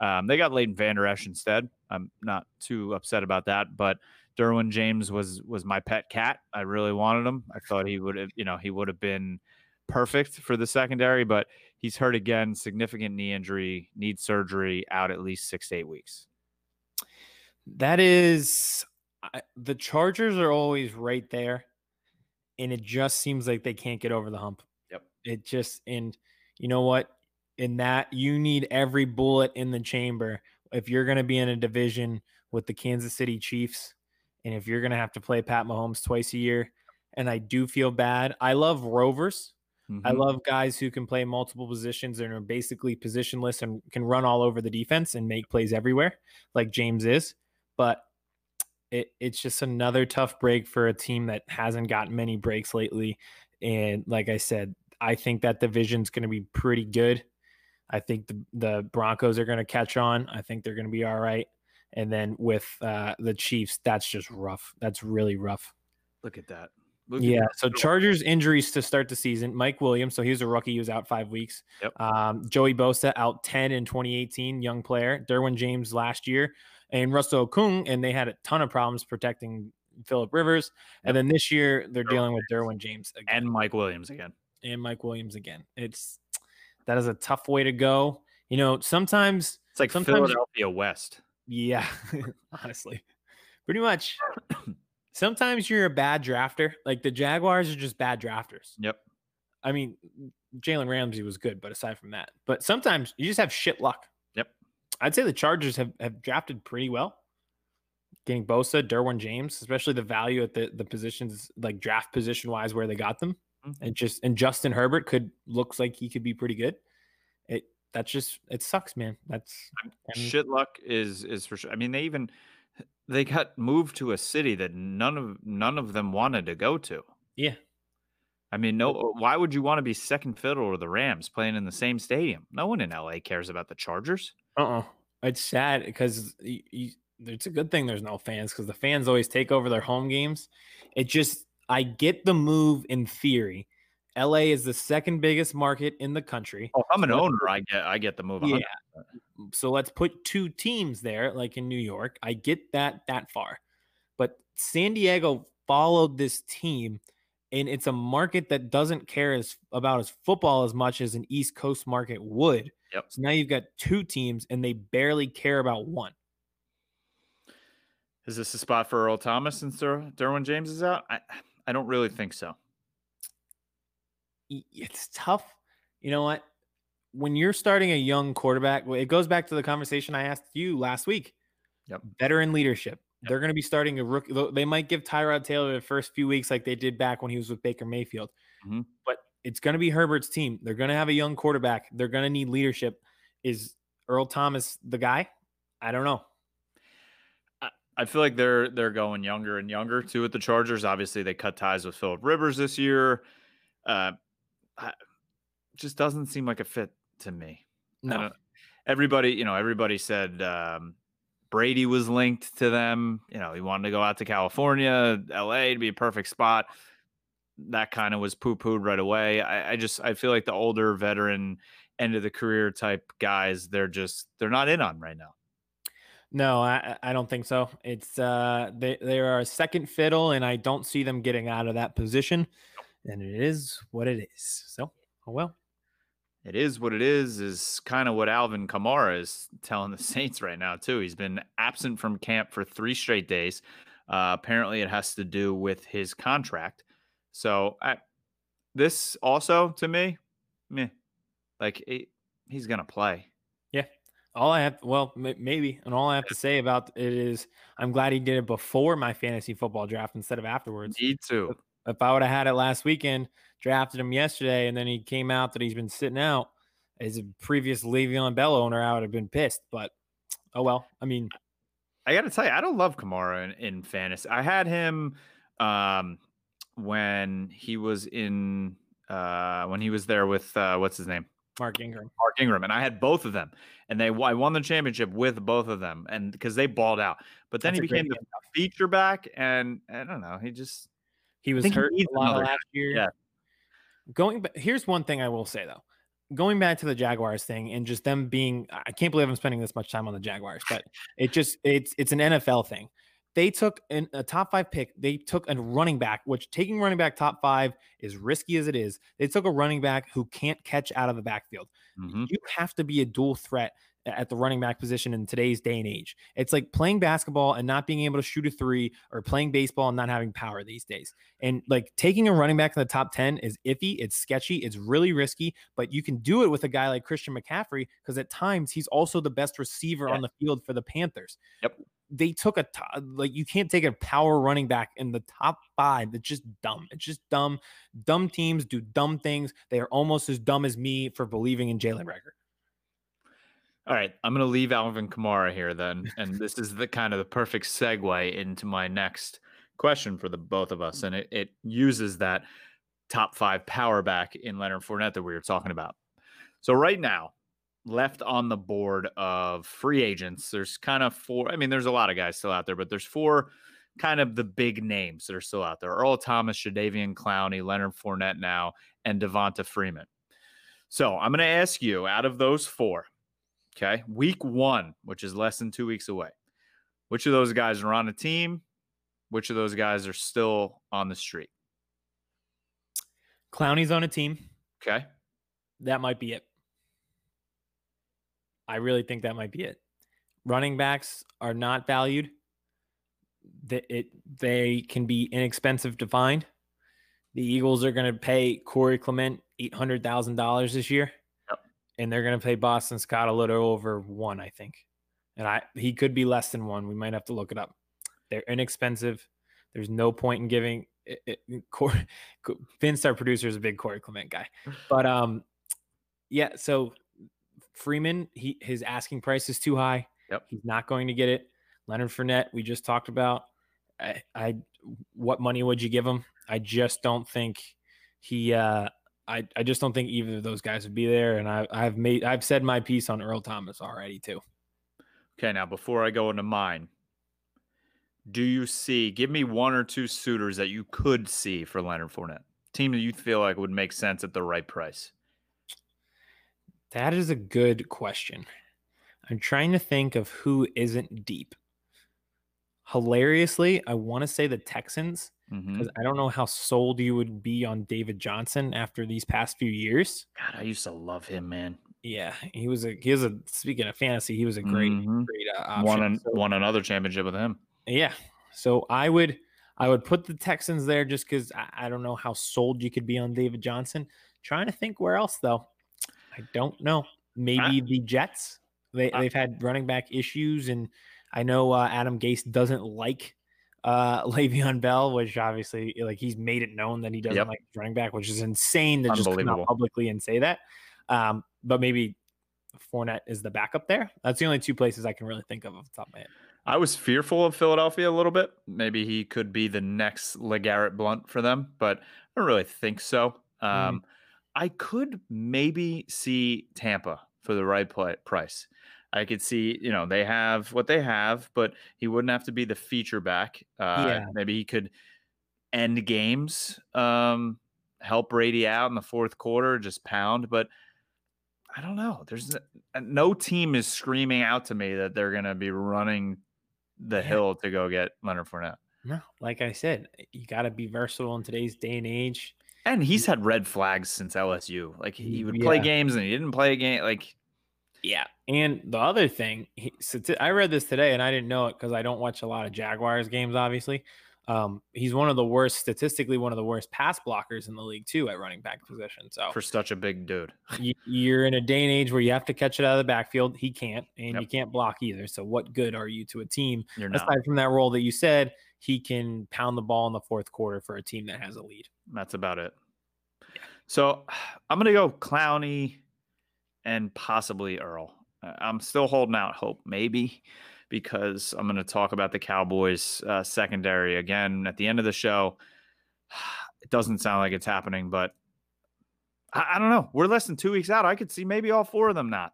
um, they got Leighton Vander Esch instead. I'm not too upset about that, but Derwin James was was my pet cat. I really wanted him. I thought he would have, you know, he would have been perfect for the secondary, but he's hurt again, significant knee injury, needs surgery, out at least six to eight weeks. That is I, the Chargers are always right there, and it just seems like they can't get over the hump. Yep. It just and you know what? In that you need every bullet in the chamber if you're going to be in a division with the Kansas City Chiefs, and if you're going to have to play Pat Mahomes twice a year. And I do feel bad. I love rovers. I Mhm. love guys who can play multiple positions and are basically positionless and can run all over the defense and make plays everywhere, like James is. But it, it's just another tough break for a team that hasn't gotten many breaks lately. And like I said, I think that division's going to be pretty good. I think the, the Broncos are going to catch on. I think they're going to be all right. And then with uh, the Chiefs, that's just rough. That's really rough. Look at that. Look at Yeah. that. So Chargers injuries to start the season. Mike Williams, so he was a rookie. He was out five weeks. Yep. Um, Joey Bosa out 10 in 2018, young player. Derwin James last year. And Russell Okung, and they had a ton of problems protecting Philip Rivers. And then this year they're Derwin dealing with Derwin James again, and Mike Williams again. and Mike Williams again. It's that is a tough way to go. You know, sometimes It's like Sometimes- Philadelphia West. yeah, honestly, pretty much. Sometimes you're a bad drafter. Like the Jaguars are just bad drafters. Yep. I mean, Jalen Ramsey was good, but aside from that, but sometimes you just have shit luck. I'd say the Chargers have, have drafted pretty well. Getting Bosa, Derwin James, especially the value at the, the positions, like draft position wise, where they got them. Mhm. And just and Justin Herbert could looks like he could be pretty good. It that's just it sucks, man. That's and- Shit luck is is for sure. I mean, they even they got moved to a city that none of none of them wanted to go to. yeah. I mean, no. Why would you want to be second fiddle to the Rams playing in the same stadium? No one in LA cares about the Chargers. Uh-uh. It's sad because it's a good thing there's no fans because the fans always take over their home games. It just, I get the move in theory. LA is the second biggest market in the country. Oh, I'm an So owner. I get I get the move. Yeah. 100%. So let's put two teams there, like in New York. I get that that far. But San Diego followed this team, and it's a market that doesn't care as about as football as much as an East Coast market would. Yep. So now you've got two teams, and they barely care about one. Is this a spot for Earl Thomas since Der- Derwin James is out? I I don't really think so. it's tough. You know what? When you're starting a young quarterback, it goes back to the conversation I asked you last week. Yep. Veteran leadership. Yep. They're going to be starting a rookie. They might give Tyrod Taylor the first few weeks like they did back when he was with Baker Mayfield. Mhm. But it's going to be Herbert's team. They're going to have a young quarterback. They're going to need leadership. Is Earl Thomas the guy? I don't know. I feel like they're they're going younger and younger too with the Chargers. Obviously, they cut ties with Philip Rivers this year. Uh, I, just doesn't seem like a fit to me. No. everybody, you know, everybody said um, Brady was linked to them. You know, he wanted to go out to California, LA to be a perfect spot. That kind of was poo pooed right away. I, I just I feel like the older veteran end of the career type guys, they're just they're not in on right now. No, I I don't think so. It's uh they they are a second fiddle, and I don't see them getting out of that position. And it is what it is. So, oh well. It is what it is, is kind of what Alvin Kamara is telling the Saints right now, too. He's been absent from camp for three straight days. Uh, apparently, it has to do with his contract. So, I, this also to me, meh, like it, he's going to play. Yeah. All I have, well, m- maybe, and all I have to say about it is, I'm glad he did it before my fantasy football draft instead of afterwards. Need to. If I would have had it last weekend, drafted him yesterday, and then he came out that he's been sitting out as a previous Le'Veon Bell owner, I would have been pissed. But oh well. I mean, I got to tell you, I don't love Kamara in, in fantasy. I had him um, when he was in, uh, when he was there with, uh, what's his name? Mark Ingram. Mark Ingram, and I had both of them, and they I won the championship with both of them, and because they balled out. But then That's he became the feature back, and I don't know, he just He was think he hurt a lot another last year. Yeah. Going back, here's one thing I will say though. Going back to the Jaguars thing and just them being I can't believe I'm spending this much time on the Jaguars, but it just it's it's an NFL thing. They took an, a top five pick. They took a running back, which taking running back top five is risky as it is. They took a running back who can't catch out of the backfield. mhm. You have to be a dual threat at the running back position in today's day and age. It's like playing basketball and not being able to shoot a three or playing baseball and not having power these days. And like taking a running back in the top 10 is iffy, it's sketchy, it's really risky, but you can do it with a guy like Christian McCaffrey because at times he's also the best receiver Yeah. on the field for the Panthers. Yep. They took a like you can't take a power running back in the top five. It's just dumb. It's just dumb. Dumb teams do dumb things. They are almost as dumb as me for believing in Jalen Reagor. All right, I'm going to leave Alvin Kamara here then, and this is the kind of the perfect segue into my next question for the both of us, and it, it uses that top five power back in Leonard Fournette that we were talking about. So right now, left on the board of free agents, there's kind of four. I mean, there's a lot of guys still out there, but there's four kind of the big names that are still out there: Earl Thomas, Jadeveon Clowney, Leonard Fournette now, and Devonta Freeman. So I'm going to ask you, out of those four, okay, week one, which is less than two weeks away, which of those guys are on a team? Which of those guys are still on the street? Clowney's on a team. Okay. That might be it. I really think that might be it. Running backs are not valued. They, it, they can be inexpensive to find. The Eagles are going to pay Corey Clement $800,000 this year. And they're going to pay Boston Scott a little over one, I think. And I he could be less than one. We might have to look it up. They're inexpensive. There's no point in giving it, it, Corey, Vince, our producer, is a big Corey Clement guy. But um, yeah. So Freeman, he his asking price is too high. Yep. He's not going to get it. Leonard Fournette, we just talked about. I, I what money would you give him? I just don't think he. uh I, I just don't think either of those guys would be there. And I, I've made I've said my piece on Earl Thomas already too. Okay. Now, before I go into mine, do you see? Give me one or two suitors that you could see for Leonard Fournette. Team that you feel like would make sense at the right price. That is a good question. I'm trying to think of who isn't deep. Hilariously, I want to say the Texans Because I don't know how sold you would be on David Johnson after these past few years. God, I used to love him, man. Yeah, he was a he was a speaking of fantasy, he was a great Mhm. great uh, option. Won an, So- won another championship with him. Yeah. So I would I would put the Texans there just because I, I don't know how sold you could be on David Johnson. Trying to think where else though. I don't know. Maybe the Jets. They I- they've had running back issues and I know uh, Adam Gase doesn't like uh Le'Veon Bell, which obviously like he's made it known that he doesn't Yep. like running back, which is insane to just come out publicly and say that. Um, but maybe Fournette is the backup there. That's the only two places I can really think of off the top of my head. I was fearful of Philadelphia a little bit. Maybe he could be the next LeGarrette Blunt for them, but I don't really think so. Um, I could maybe see Tampa for the right play, price. I could see, you know, they have what they have, but he wouldn't have to be the feature back. Uh, Yeah. Maybe he could end games, um, help Brady out in the fourth quarter, just pound. But I don't know. There's n- no team is screaming out to me that they're going to be running the Yeah. hill to go get Leonard Fournette. No, like I said, you got to be versatile in today's day and age. And he's had red flags since LSU. Like he would play Yeah. games and he didn't play a game. Like Yeah. And the other thing, he, I read this today and I didn't know it because I don't watch a lot of Jaguars games, obviously. Um, he's one of the worst, statistically, one of the worst pass blockers in the league, too, at running back position. So for such a big dude. you're in a day and age where you have to catch it out of the backfield. He can't, and Yep. you can't block either. So, what good are you to a team You're not. aside from that role that you said? He can pound the ball in the fourth quarter for a team that has a lead. That's about it. So I'm gonna go Clowney and possibly Earl. Uh, I'm still holding out hope, maybe, because I'm gonna talk about the Cowboys uh, secondary again at the end of the show. It doesn't sound like it's happening, but I, I don't know. We're less than two weeks out. I could see maybe all four of them not.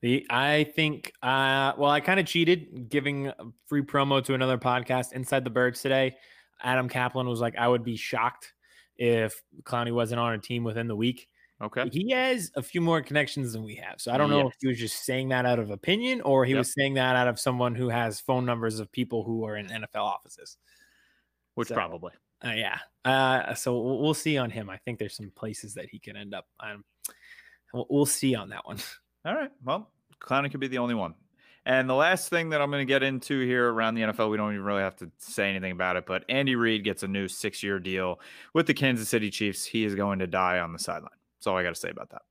The I think uh well I kind of cheated giving a free promo to another podcast inside the birds today. Adam Kaplan was like I would be shocked if Clowney wasn't on a team within the week. Okay. He has a few more connections than we have. So I don't know if he was just saying that out of opinion or he Yep. was saying that out of someone who has phone numbers of people who are in NFL offices. Which So- probably. Uh, yeah. Uh, so we'll, we'll see on him. I think there's some places that he can end up. Um, we'll, we'll see on that one. All right. Well, Clowney could be the only one. And the last thing that I'm going to get into here around the NFL, we don't even really have to say anything about it, but Andy Reid gets a new six year deal with the Kansas City Chiefs. He is going to die on the sideline. That's all I got to say about that.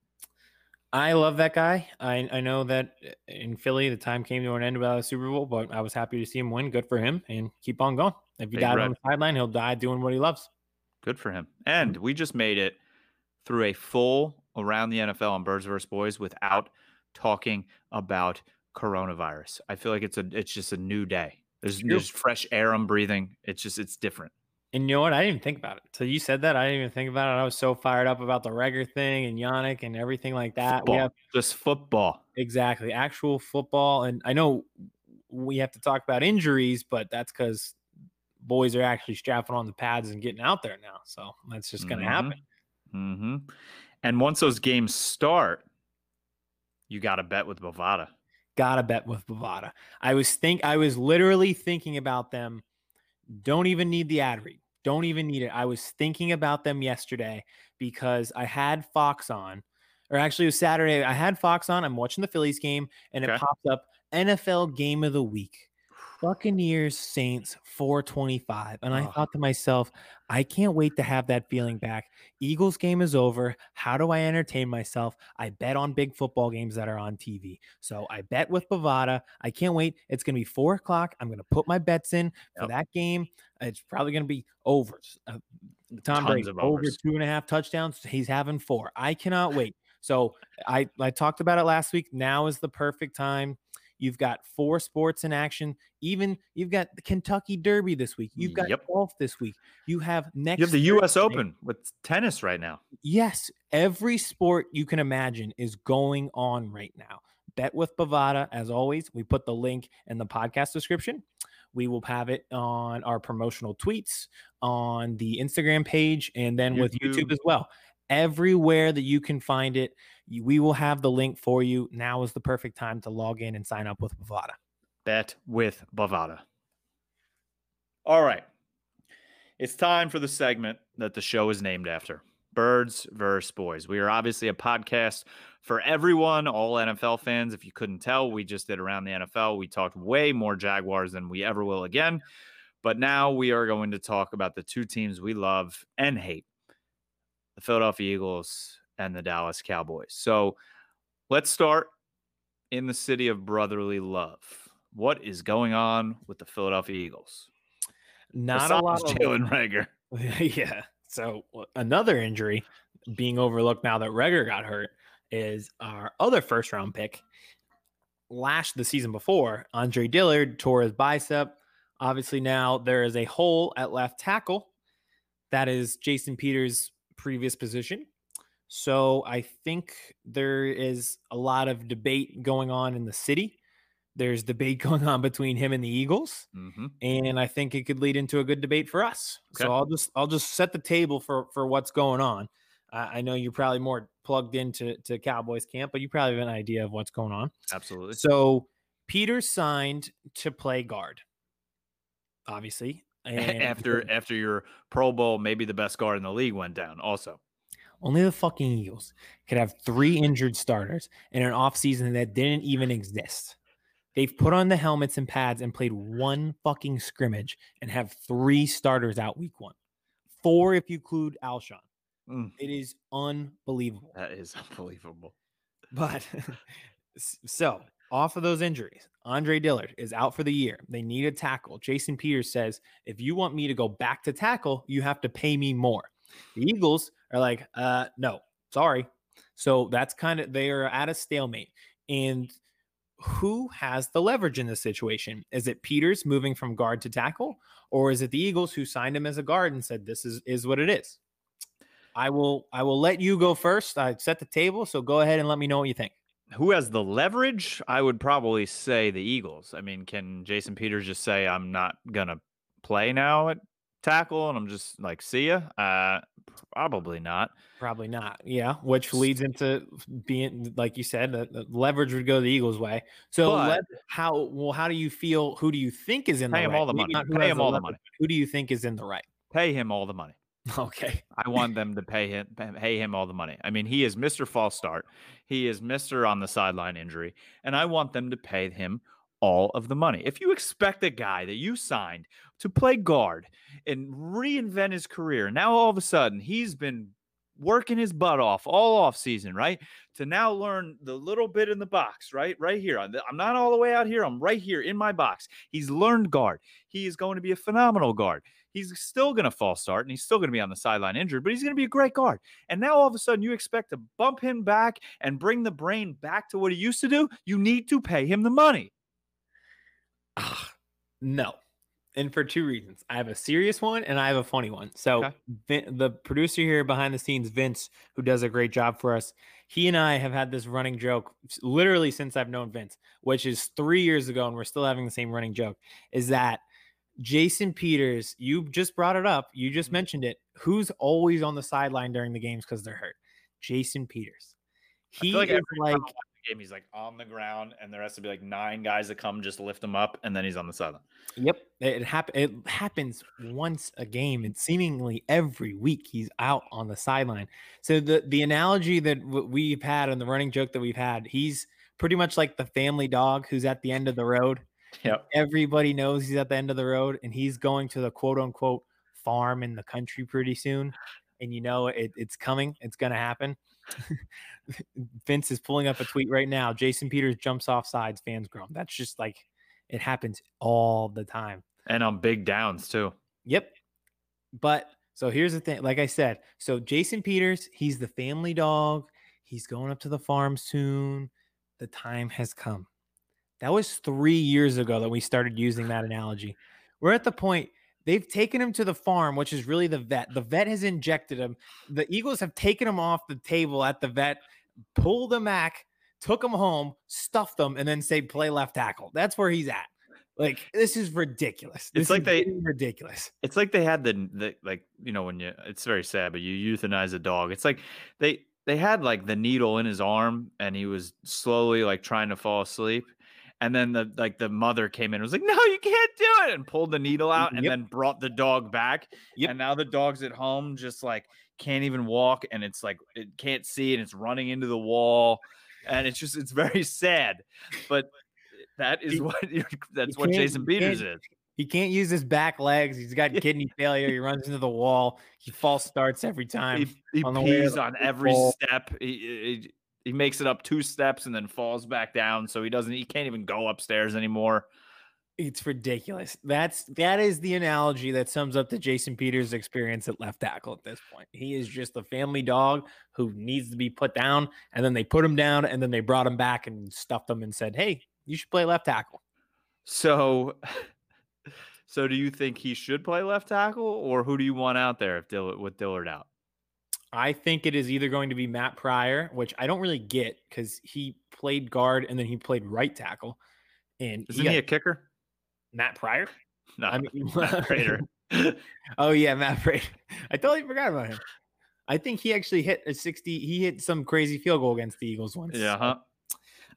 I love that guy. I, I know that uh, in Philly, the time came to an end without a Super Bowl, but I was happy to see him win. Good for him and keep on going. If he Big died red. on the sideline, he'll die doing what he loves. Good for him. And we just made it through a full around the NFL on Birds vs. Boys without talking about coronavirus. I feel like it's a it's just a new day. There's, there's fresh air I'm breathing. It's just it's different. And you know what? I didn't even think about it. So you said that. I didn't even think about it. I was so fired up about the Reagor thing and Yannick and everything like that. Football. We have just football. exactly actual football. And I know we have to talk about injuries, but that's because boys are actually strapping on the pads and getting out there now. So that's just going to Mhm. happen. Mm-hmm. And once those games start, you got to bet with Bovada. Gotta bet with Bovada. I was think I was literally thinking about them. Don't even need the ad read. Don't even need it. I was thinking about them yesterday because I had Fox on, or actually it was Saturday. I had Fox on. I'm watching the Phillies game, and it popped up NFL game of the week. Buccaneers Saints 425. And I Ugh. thought to myself, I can't wait to have that feeling back. Eagles game is over. How do I entertain myself? I bet on big football games that are on TV. So I bet with Bovada. I can't wait. It's going to be four o'clock. I'm going to put my bets in for Yep. that game. It's probably going to be overs. Uh, Tom Tons Brady over two and a half touchdowns. He's having four. I cannot wait. So I I talked about it last week. Now is the perfect time. You've got four sports in action. Even you've got the Kentucky Derby this week. You've mm, got Yep. golf this week. You have next. You have the U.S. Thursday- Open with tennis right now. Yes, every sport you can imagine is going on right now. Bet with Bovada, as always. We put the link in the podcast description. We will have it on our promotional tweets, on the Instagram page, and then with YouTube YouTube. as well. Everywhere that you can find it, we will have the link for you. Now is the perfect time to log in and sign up with Bovada. Bet with Bovada. All right. It's time for the segment that the show is named after Birds versus Boys. We are obviously a podcast for everyone, all NFL fans. If you couldn't tell, we just did around the NFL. We talked way more Jaguars than we ever will again. But now we are going to talk about the two teams we love and hate the Philadelphia Eagles and the Dallas Cowboys. So let's start in the city of brotherly love. What is going on with the Philadelphia Eagles? Not a lot of Jalen Reagor. yeah. So another injury being overlooked now that Reagor got hurt is our other first round pick. Last the season before, Andre Dillard tore his bicep. Obviously, now there is a hole at left tackle. That is Jason Peters' previous position. So I think there is a lot of debate going on in the city. There's debate going on between him and the Eagles hmm and I think it could lead into a good debate for us. Okay. So I'll just I'll just set the table for for what's going on. Uh, I know you're probably more plugged into to Cowboys camp, but you probably have an idea of what's going on. Absolutely. So Peter signed to play guard, obviously. And after after your Pro Bowl, maybe the best guard in the league went down. Also, only the fucking Eagles could have three injured starters in an offseason that didn't even exist. They've put on the helmets and pads and played one fucking scrimmage and have three starters out week one. Four if you include Alshon. Mm. It is unbelievable. that is unbelievable. But so off of those injuries, Andre Dillard is out for the year. They need a tackle. Jason Peters says, if you want me to go back to tackle, you have to pay me more. The Eagles are like, uh, no, sorry. So that's kind of they are at a stalemate. And who has the leverage in this situation? Is it Peters moving from guard to tackle, or is it the Eagles who signed him as a guard and said this is is what it is? I will I will let you go first. I set the table, so go ahead and let me know what you think. Who has the leverage? I would probably say the Eagles. I mean, can Jason Peters just say I'm not gonna play now at tackle and I'm just like see ya? Uh, probably not. Probably not. Yeah, which leads into being like you said, the, the leverage would go the Eagles' way. So But- let, how well how do you feel? Who do you think is in Pay the him right? all the money. Pay him all the leverage, money. Who do you think is in the right? Pay him all the money. Okay. I want them to pay him pay him all the money. I mean, he is Mr. False Start. He is Mr. on the sideline injury, and I want them to pay him all of the money. If you expect a guy that you signed to play guard and reinvent his career, now all of a sudden he's been working his butt off all off season, right? To now learn the little bit in the box, right? Right here. I'm I'm not all the way out here. I'm right here in my box. He's learned guard. He is going to be a phenomenal guard. He's still going to fall start and he's still going to be on the sideline injured, but he's going to be a great guard. And now all of a sudden you expect to bump him back and bring the brain back to what he used to do. You need to pay him the money. Ah, no. And for two reasons. I have a serious one and I have a funny one. So, Okay. Vin, the producer here behind the scenes, Vince, who does a great job for us, he and I have had this running joke literally since I've known Vince, which is three years ago, and we're still having the same running joke. Is that Jason Peters? You just brought it up. You just Mhm. mentioned it. Who's always on the sideline during the games because they're hurt? Jason Peters. He like is every time I like the game, he's like on the ground, and there has to be like nine guys that come just lift him up, and then he's on the sideline. Yep, it happen. It happens once a game, and seemingly every week he's out on the sideline. So the the analogy that w- we've had and the running joke that we've had, he's pretty much like the family dog who's at the end of the road. Yep. Everybody knows he's at the end of the road, and he's going to the quote unquote farm in the country pretty soon. And you know it, it's coming. It's going to happen. Vince is pulling up a tweet right now. Jason Peters jumps off sides. Fans groan. That's just like it happens all the time. And on big downs too. Yep. But so here's the thing. Like I said, so Jason Peters, he's the family dog. He's going up to the farm soon. The time has come. That was three years ago that we started using that analogy. We're at the point they've taken him to the farm, which is really the vet. The vet has injected him. The Eagles have taken him off the table at the vet, pulled him back, took him home, stuffed him, and then say play left tackle. That's where he's at. Like this is ridiculous. This It's like they- ridiculous. It's like they had the, the like you know when you it's very sad, but you euthanize a dog. It's like they they had like the needle in his arm, and he was slowly like trying to fall asleep. And then the like the mother came in and was like, "No, you can't do it," and pulled the needle out, and Yep. then brought the dog back. Yep. And now the dog's at home, just like can't even walk, and it's like it can't see, and it's running into the wall, and it's just it's very sad. But that is what that's what Jason Peters is. He can't use his back legs. He's got kidney failure. He runs into the wall. He false starts every time. he, he on pees on every football. step. He, he- makes it up two steps and then falls back down, so he doesn't. He can't even go upstairs anymore. It's ridiculous. That's that is the analogy that sums up the Jason Peters experience at left tackle at this point. He is just a family dog who needs to be put down, and then they put him down, and then they brought him back and stuffed him and said, "Hey, you should play left tackle." So, so do you think he should play left tackle, or who do you want out there if Dillard with Dillard out? I think it is either going to be Matt Pryor, which I don't really get because he played guard and then he played right tackle. And isn't he, he a kicker? Matt Pryor? No, I mean, Matt Prater. oh yeah, Matt Prater. I totally forgot about him. I think he actually hit a 60. He hit some crazy field goal against the Eagles once. Yeah.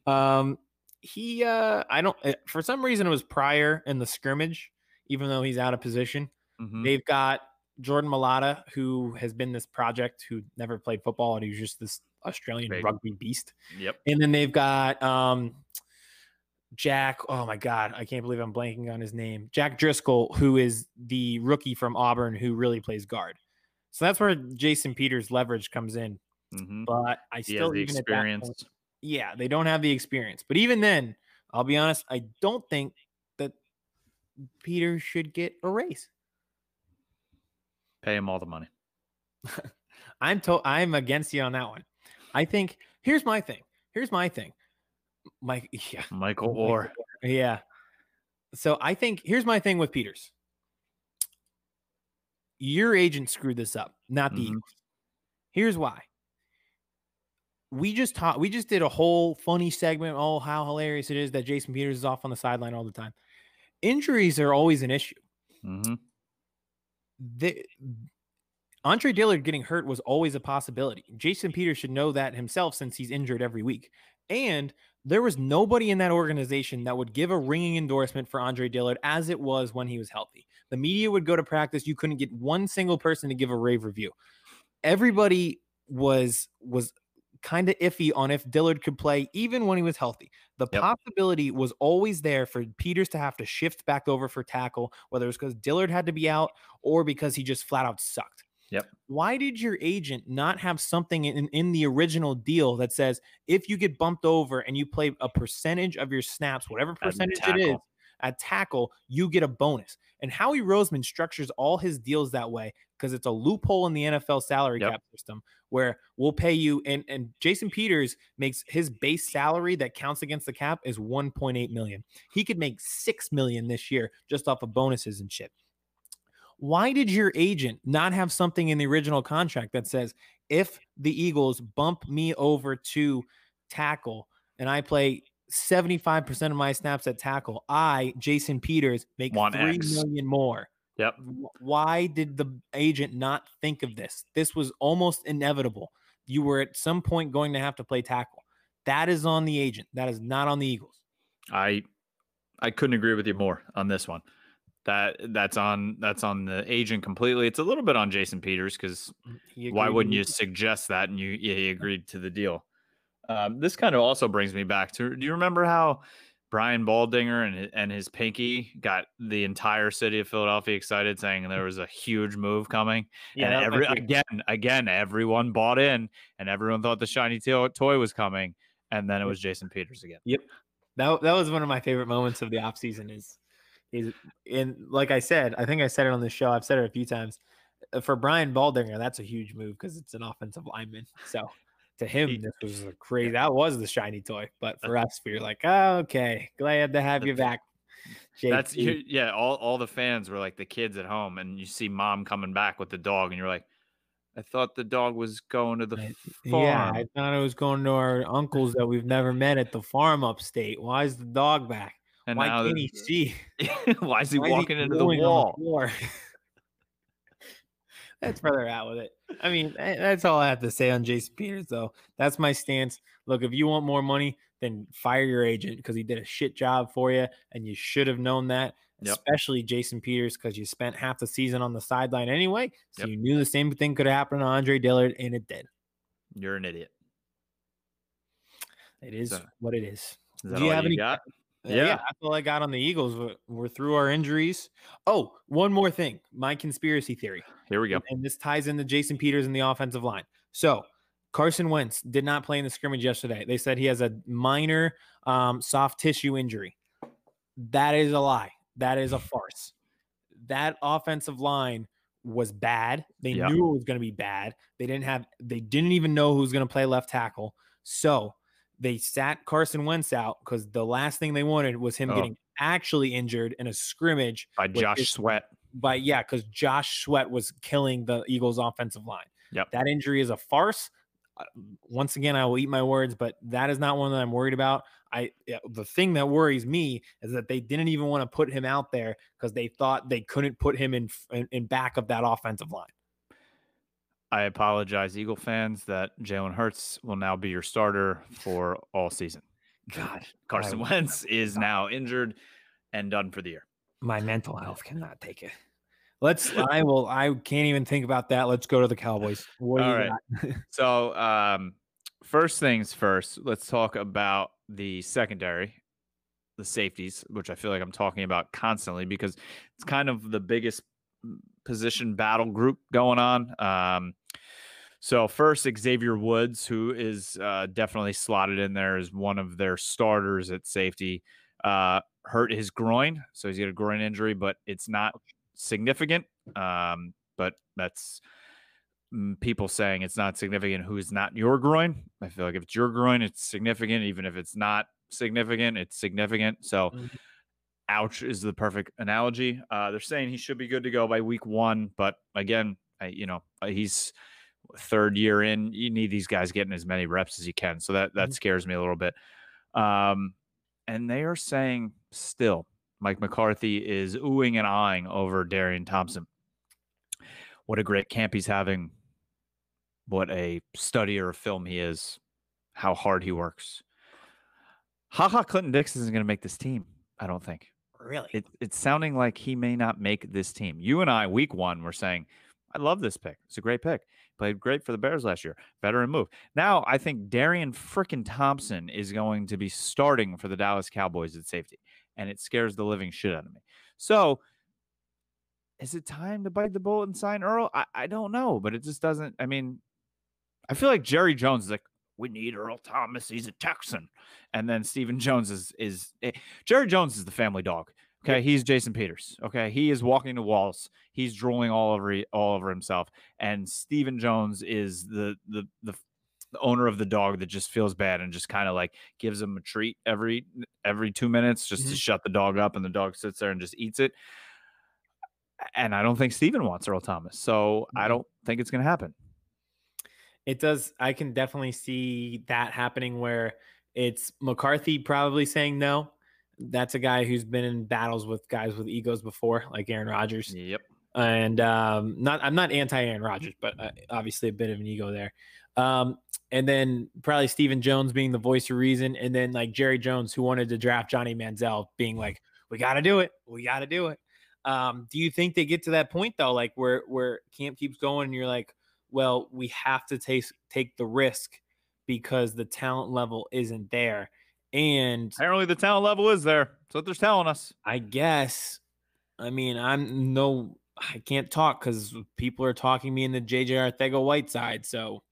Huh? Um, he, uh, I don't, eh, for some reason, it was Pryor in the scrimmage, even though he's out of position. Mm-hmm. They've got Jordan Mailata, who has been this project, who never played football, and he was just this Australian rugby beast. Yep. And then they've got, um, Jack, oh my God, I can't believe I'm blanking on his name. Jack Driscoll, who is the rookie from Auburn who really plays guard. So that's where Jason Peters' leverage comes in. Mm-hmm. But I still the experience. Point, yeah, they don't have the experience. But even then, I'll be honest, I don't think that Peters should get a raise. Pay him all the money. I'm to- I'm against you on that one. I think here's my thing. Here's my thing. Mike, yeah, Michael Oher. Yeah. So I think here's my thing with Peters. Your agent screwed this up, not the mm-hmm. Here's why. We just taught, we just did a whole funny segment. Oh, how hilarious it is that Jason Peters is off on the sideline all the time. Injuries are always an issue. Mm-hmm. The, Andre Dillard getting hurt was always a possibility. Jason Peters should know that himself since he's injured every week. And there was nobody in that organization that would give a ringing endorsement for Andre Dillard as it was when he was healthy. The media would go to practice. You couldn't get one single person to give a rave review. Everybody was was kind of iffy on if Dillard could play even when he was healthy. The yep. possibility was always there for Peters to have to shift back over for tackle, whether it was because Dillard had to be out or because he just flat out sucked. Yep. Why did your agent not have something in, in the original deal that says if you get bumped over and you play a percentage of your snaps, whatever percentage it is, at tackle, you get a bonus? And Howie Roseman structures all his deals that way because it's a loophole in the NFL salary yep. cap system where we'll pay you. And, and Jason Peters makes his base salary that counts against the cap is 1.8 million. He could make 6 million this year just off of bonuses and shit. Why did your agent not have something in the original contract that says if the Eagles bump me over to tackle and I play 75% of my snaps at tackle, I, Jason Peters, make One three X. million more. Yep. Why did the agent not think of this? This was almost inevitable. You were at some point going to have to play tackle. That is on the agent. That is not on the Eagles. I I couldn't agree with you more on this one that that's on that's on the agent completely. It's a little bit on Jason Peters because mm, why wouldn't you suggest that? And you yeah, he agreed to the deal. Um, this kind of also brings me back to do you remember how Brian Baldinger and and his pinky got the entire city of Philadelphia excited, saying there was a huge move coming. Yeah, and every again, again, everyone bought in, and everyone thought the shiny toy was coming, and then it was Jason Peters again. Yep, that that was one of my favorite moments of the offseason is is and like I said, I think I said it on the show. I've said it a few times. Uh, for Brian Baldinger, that's a huge move because it's an offensive lineman. So to him, this was a crazy. That was the shiny toy. But uh for us, we are like, oh, okay, glad to have you back. JP. That's yeah. All all the fans were like the kids at home, and you see mom coming back with the dog, and you're like, I thought the dog was going to the farm. Yeah, I thought it was going to our uncles that we've never met at the farm upstate. Why is the dog back? And why can't he see? why is he why walking is he into the wall? The that's where they're at with it. I mean, that's all I have to say on Jason Peters, though. That's my stance. Look, if you want more money, then fire your agent because he did a shit job for you, and you should have known that. Yep. Especially Jason Peters because you spent half the season on the sideline anyway, so yep. you knew the same thing could happen to Andre Dillard, and it did. You're an idiot. It is so, what it is. is Do you have you any? Got? Yeah. yeah, that's all I got on the Eagles. We're, we're, through our injuries. Oh, one more thing. My conspiracy theory. Here we go. And this ties into Jason Peters and the offensive line. So Carson Wentz did not play in the scrimmage yesterday. They said he has a minor um, soft tissue injury. That is a lie. That is a farce. That offensive line was bad. They Yeah. knew it was going to be bad. They didn't have. They didn't even know who was going to play left tackle. So they sat Carson Wentz out because the last thing they wanted was him Oh. getting actually injured in a scrimmage by Josh his- Sweat. by yeah, because Josh Sweat was killing the Eagles' offensive line. Yep. That injury is a farce. Uh, Once again, I will eat my words, but that is not one that I'm worried about. I the thing that worries me is that they didn't even want to put him out there because they thought they couldn't put him in, in in back of that offensive line. I apologize, Eagle fans, that Jalen Hurts will now be your starter for all season. God, Carson I- Wentz is now injured and done for the year. my mental health cannot take it. Let's. I will. I can't even think about that. Let's go to the Cowboys. What do All you right. got? So, um, first things first, let's talk about the secondary, the safeties, which I feel like I'm talking about constantly because it's kind of the biggest mm, position battle group going on. Um, so, first, Xavier Woods, who is uh, definitely slotted in there as one of their starters at safety, uh, hurt his groin. So, he's got a groin injury, but it's not significant. Um, but that's mm, people saying it's not significant who's not your groin. I feel like if it's your groin, it's significant. Even if it's not significant, it's significant. So, Mhm. ouch is the perfect analogy. Uh, they're saying he should be good to go by week one, but again, I, you know, he's third year in. You need these guys getting as many reps as you can. So that that Mhm. scares me a little bit. Um, and they are saying still, Mike McCarthy is oohing and eyeing over Darian Thompson. What a great camp he's having. What a studier of film he is. How hard he works. Ha Ha Clinton-Dix isn't going to make this team, I don't think. Really? It, it's sounding like he may not make this team. You and I, week one, were saying, I love this pick. It's a great pick. Played great for the Bears last year. Veteran move. Now, I think Darian frickin' Thompson is going to be starting for the Dallas Cowboys at safety, and it scares the living shit out of me. So, is it time to bite the bullet and sign Earl? I, I don't know, but it just doesn't. I mean, I feel like Jerry Jones is like, we need Earl Thomas. He's a Texan. And then Stephen Jones is is eh, Jerry Jones is the family dog. Okay, he's Jason Peters. Okay, he is walking the walls. He's drooling all over all over himself. And Stephen Jones is the the the, the owner of the dog that just feels bad and just kind of like gives him a treat every every two minutes just to Mhm. shut the dog up, and the dog sits there and just eats it. And I don't think Stephen wants Earl Thomas, so I Mhm. don't think it's going to happen. It does. I can definitely see that happening where it's McCarthy probably saying no. That's a guy who's been in battles with guys with egos before, like Aaron Rodgers. Yep. And um, not, I'm not anti Aaron Rodgers, but uh, obviously a bit of an ego there. Um, and then probably Stephen Jones being the voice of reason, and then like Jerry Jones, who wanted to draft Johnny Manziel, being like, "We got to do it. We got to do it." Um, do you think they get to that point though, like where where camp keeps going, and you're like, well, we have to take take the risk because the talent level isn't there. And Apparently, the talent level is there. That's what they're telling us. I guess, I mean, I'm no, I can't talk because people are talking me in the JJ Arthego White side, so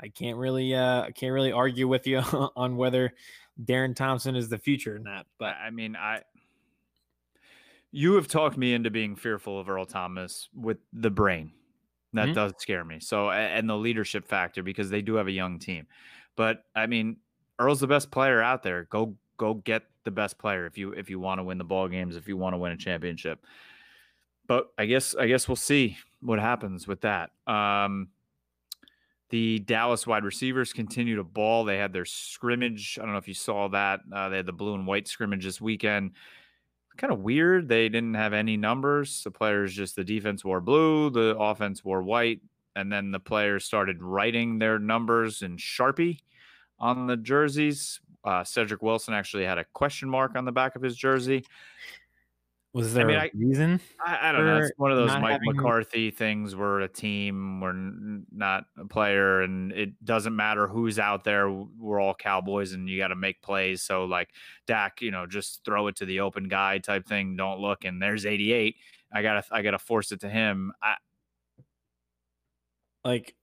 I can't really, uh, I can't really argue with you on whether Darian Thompson is the future in that. But I mean, I you have talked me into being fearful of Earl Thomas with the brain. That Mhm. does scare me. So and the leadership factor because they do have a young team. But I mean, Earl's the best player out there. Go go get the best player if you if you want to win the ball games, if you want to win a championship. But I guess I guess we'll see what happens with that. Um the Dallas wide receivers continue to ball. They had their scrimmage. I don't know if you saw that. Uh, they had the blue and white scrimmage this weekend. Kind of weird. They didn't have any numbers. The players just the defense wore blue, the offense wore white, and then the players started writing their numbers in Sharpie on the jerseys. Uh, Cedric Wilson actually had a question mark on the back of his jersey. was there mean, a I- reason? I, I don't know. It's one of those Mike McCarthy things. We're a team. We're not a player, and it doesn't matter who's out there. We're all Cowboys, and you got to make plays. So, like Dak, you know, just throw it to the open guy type thing. Don't look, and there's 88. I gotta, I gotta force it to him. I, Like,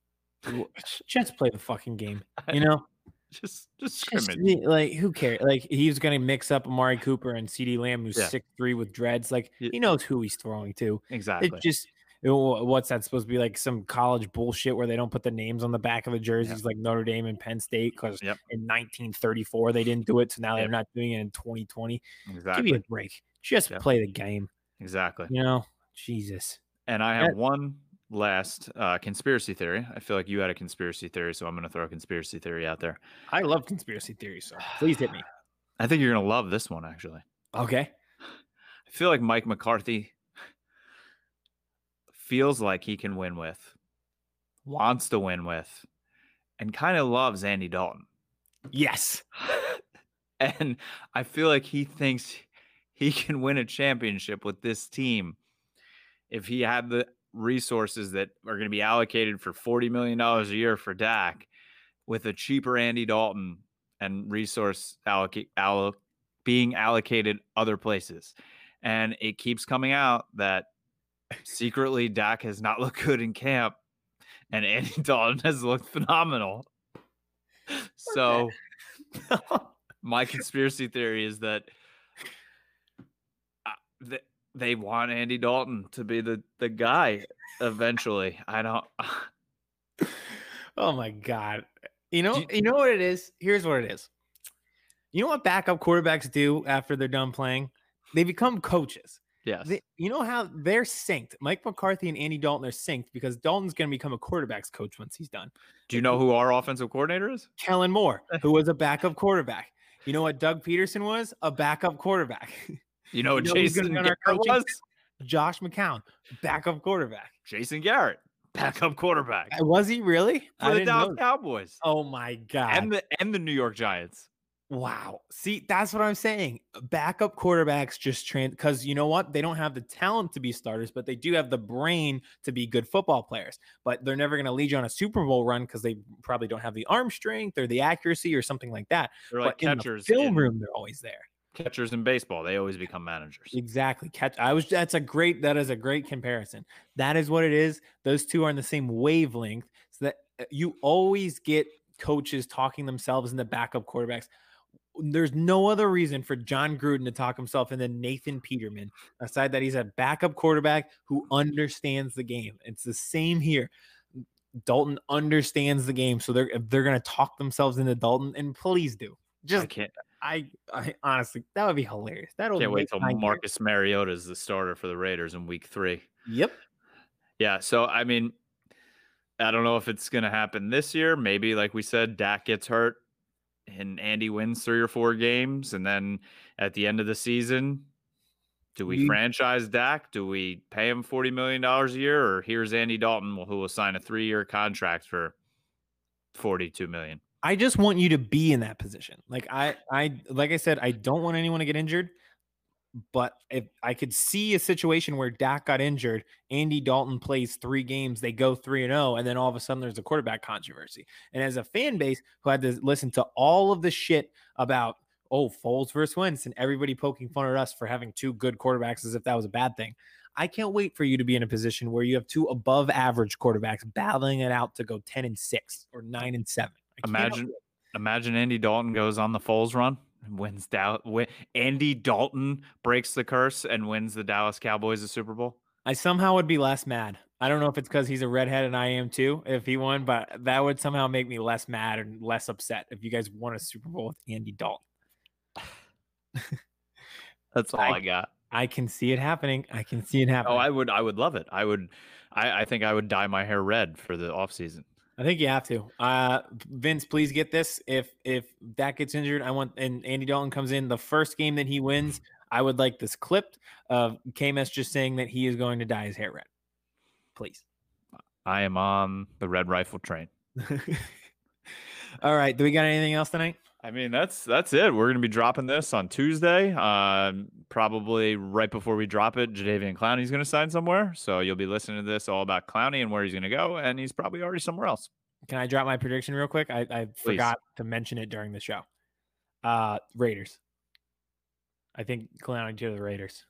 Just play the fucking game. You know, Just just Just, scrimmage. like who cares? Like he's gonna mix up Amari Cooper and CeeDee Lamb, who's Yeah. six three with dreads. Like Yeah. he knows who he's throwing to. Exactly. It just what's that supposed to be like some college bullshit where they don't put the names on the back of the jerseys like Notre Dame and Penn State because Yep. in 1934 they didn't do it, so now they're not doing it in 2020. Exactly. Give me a break. Just Yep. play the game. Exactly. You know, Jesus. And I Yeah. have one last uh, conspiracy theory. I feel like you had a conspiracy theory, so I'm going to throw a conspiracy theory out there. I love conspiracy theories, so please hit me. I think you're going to love this one, actually. Okay. I feel like Mike McCarthy feels like he can win with, wants to win with, and kind of loves Andy Dalton. Yes. and I feel like he thinks he can win a championship with this team if he had the resources that are going to be allocated for $40 million a year for Dak with a cheaper Andy Dalton and resource allocate allo- being allocated other places. And it keeps coming out that secretly Dak has not looked good in camp and Andy Dalton has looked phenomenal. So my conspiracy theory is that uh, th- they want Andy Dalton to be the the guy eventually. I don't. Oh my god. You know, you- you know what it is? Here's what it is. You know what backup quarterbacks do after they're done playing? They become coaches. Yes. They, you know how they're synced. Mike McCarthy and Andy Dalton are synced because Dalton's going to become a quarterbacks coach once he's done. Do you know who our offensive coordinator is? Kellen Moore, who was a backup quarterback. You know what Doug Pederson was? A backup quarterback. You know, You know Jason be on our Garrett was Josh McCown, backup quarterback. Jason Garrett, backup quarterback Uh, Was he really? I the Dallas. Cowboys Oh my god. and the and the New York Giants. Wow. See, that's what I'm saying. Backup quarterbacks just train because you know what? They don't have the talent to be starters, but they do have the brain to be good football players. But they're never going to lead you on a Super Bowl run because they probably don't have the arm strength or the accuracy or something like that. They're like but in the film in- room, they're always there. Catchers in baseball. They always become managers. Exactly. Catch. I was. That's a great. That is a great comparison. That is what it is. Those two are in the same wavelength. So that uh, you always get coaches talking themselves into backup quarterbacks. There's no other reason for Jon Gruden to talk himself into Nathan Peterman aside that he's a backup quarterback who understands the game. It's the same here. Dalton understands the game, so they're they're gonna talk themselves into Dalton, and please do. I Just can't I, I honestly that would be hilarious. That'll can't wait till. Marcus Mariota is the starter for the Raiders in Week Three. Yep. Yeah. So I mean, I don't know if it's gonna happen this year. Maybe, like we said, Dak gets hurt and Andy wins three or four games, and then at the end of the season, do we You- franchise Dak? Do we pay him forty million dollars a year, or here's Andy Dalton who will sign a three-year contract for forty-two million? I just want you to be in that position. Like I, I, like I said, I don't want anyone to get injured. But if I could see a situation where Dak got injured, Andy Dalton plays three games, they go three and zero, and then all of a sudden there's a quarterback controversy. And as a fan base who had to listen to all of the shit about oh Foles versus Wentz and everybody poking fun at us for having two good quarterbacks as if that was a bad thing, I can't wait for you to be in a position where you have two above average quarterbacks battling it out to go ten and six or nine and seven. I cannot Imagine, imagine Andy Dalton goes on the Foles run and wins Dallas. Win, Andy Dalton breaks the curse and wins the Dallas Cowboys the Super Bowl. I somehow would be less mad. I don't know if it's because he's a redhead and I am too, if he won, but that would somehow make me less mad and less upset if you guys won a Super Bowl with Andy Dalton. That's all I- I, got. I can see it happening. I can see it oh, happening. Oh, I would, I would love it. I would, I, I think I would dye my hair red for the off season. I think you have to. Uh Vince, please get this. If if that gets injured, I want and Andy Dalton comes in the first game that he wins. I would like this clipped of KMS just saying that he is going to dye his hair red. Please. I am on the red rifle train. All right. Do we got anything else tonight? I mean, that's that's it. We're gonna be dropping this on Tuesday. Um, probably right before we drop it, Jadeveon Clowney's gonna sign somewhere. So you'll be listening to this all about Clowney and where he's gonna go, and he's probably already somewhere else. Can I drop my prediction real quick? I, I forgot to mention it during the show. Uh Raiders. I think Clowney to the Raiders.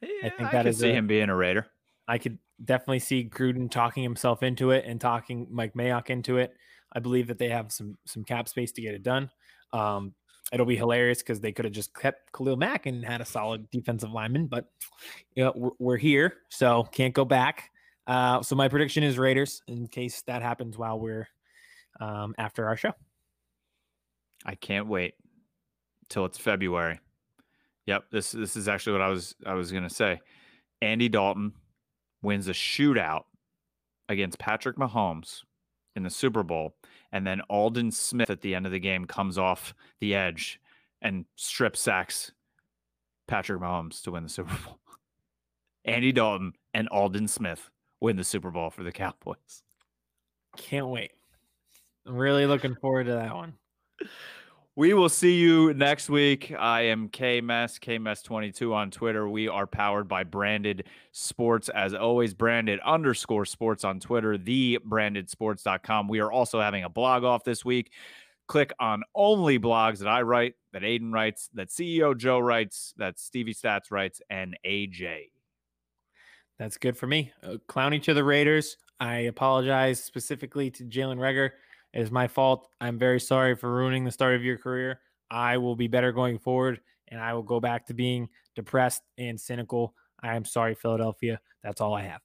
Yeah, think that is I could is see a- him being a Raider. I could definitely see Gruden talking himself into it and talking Mike Mayock into it. I believe that they have some some cap space to get it done. Um, it'll be hilarious because they could have just kept Khalil Mack and had a solid defensive lineman, but you know, we're, we're here, so can't go back. Uh, so my prediction is Raiders in case that happens while we're um, after our show. I can't wait till it's February. Yep, this this is actually what I was I was gonna say. Andy Dalton wins a shootout against Patrick Mahomes in the Super Bowl, and then Aldon Smith at the end of the game comes off the edge and strip sacks Patrick Mahomes to win the Super Bowl. Andy Dalton and Aldon Smith win the Super Bowl for the Cowboys. Can't wait. I'm really looking forward to that one. We will see you next week. I am KMS, KMS22 on Twitter. We are powered by Branded Sports. As always, branded underscore sports on Twitter, the brandedsports.com. We are also having a blog off this week. Click on only blogs that I write, that Aiden writes, that CEO Joe writes, that Stevie Stats writes, and AJ. That's good for me. Uh, Clowney to the Raiders. I apologize specifically to Jalen Reagor. It is my fault. I'm very sorry for ruining the start of your career. I will be better going forward and I will go back to being depressed and cynical. I am sorry, Philadelphia. That's all I have.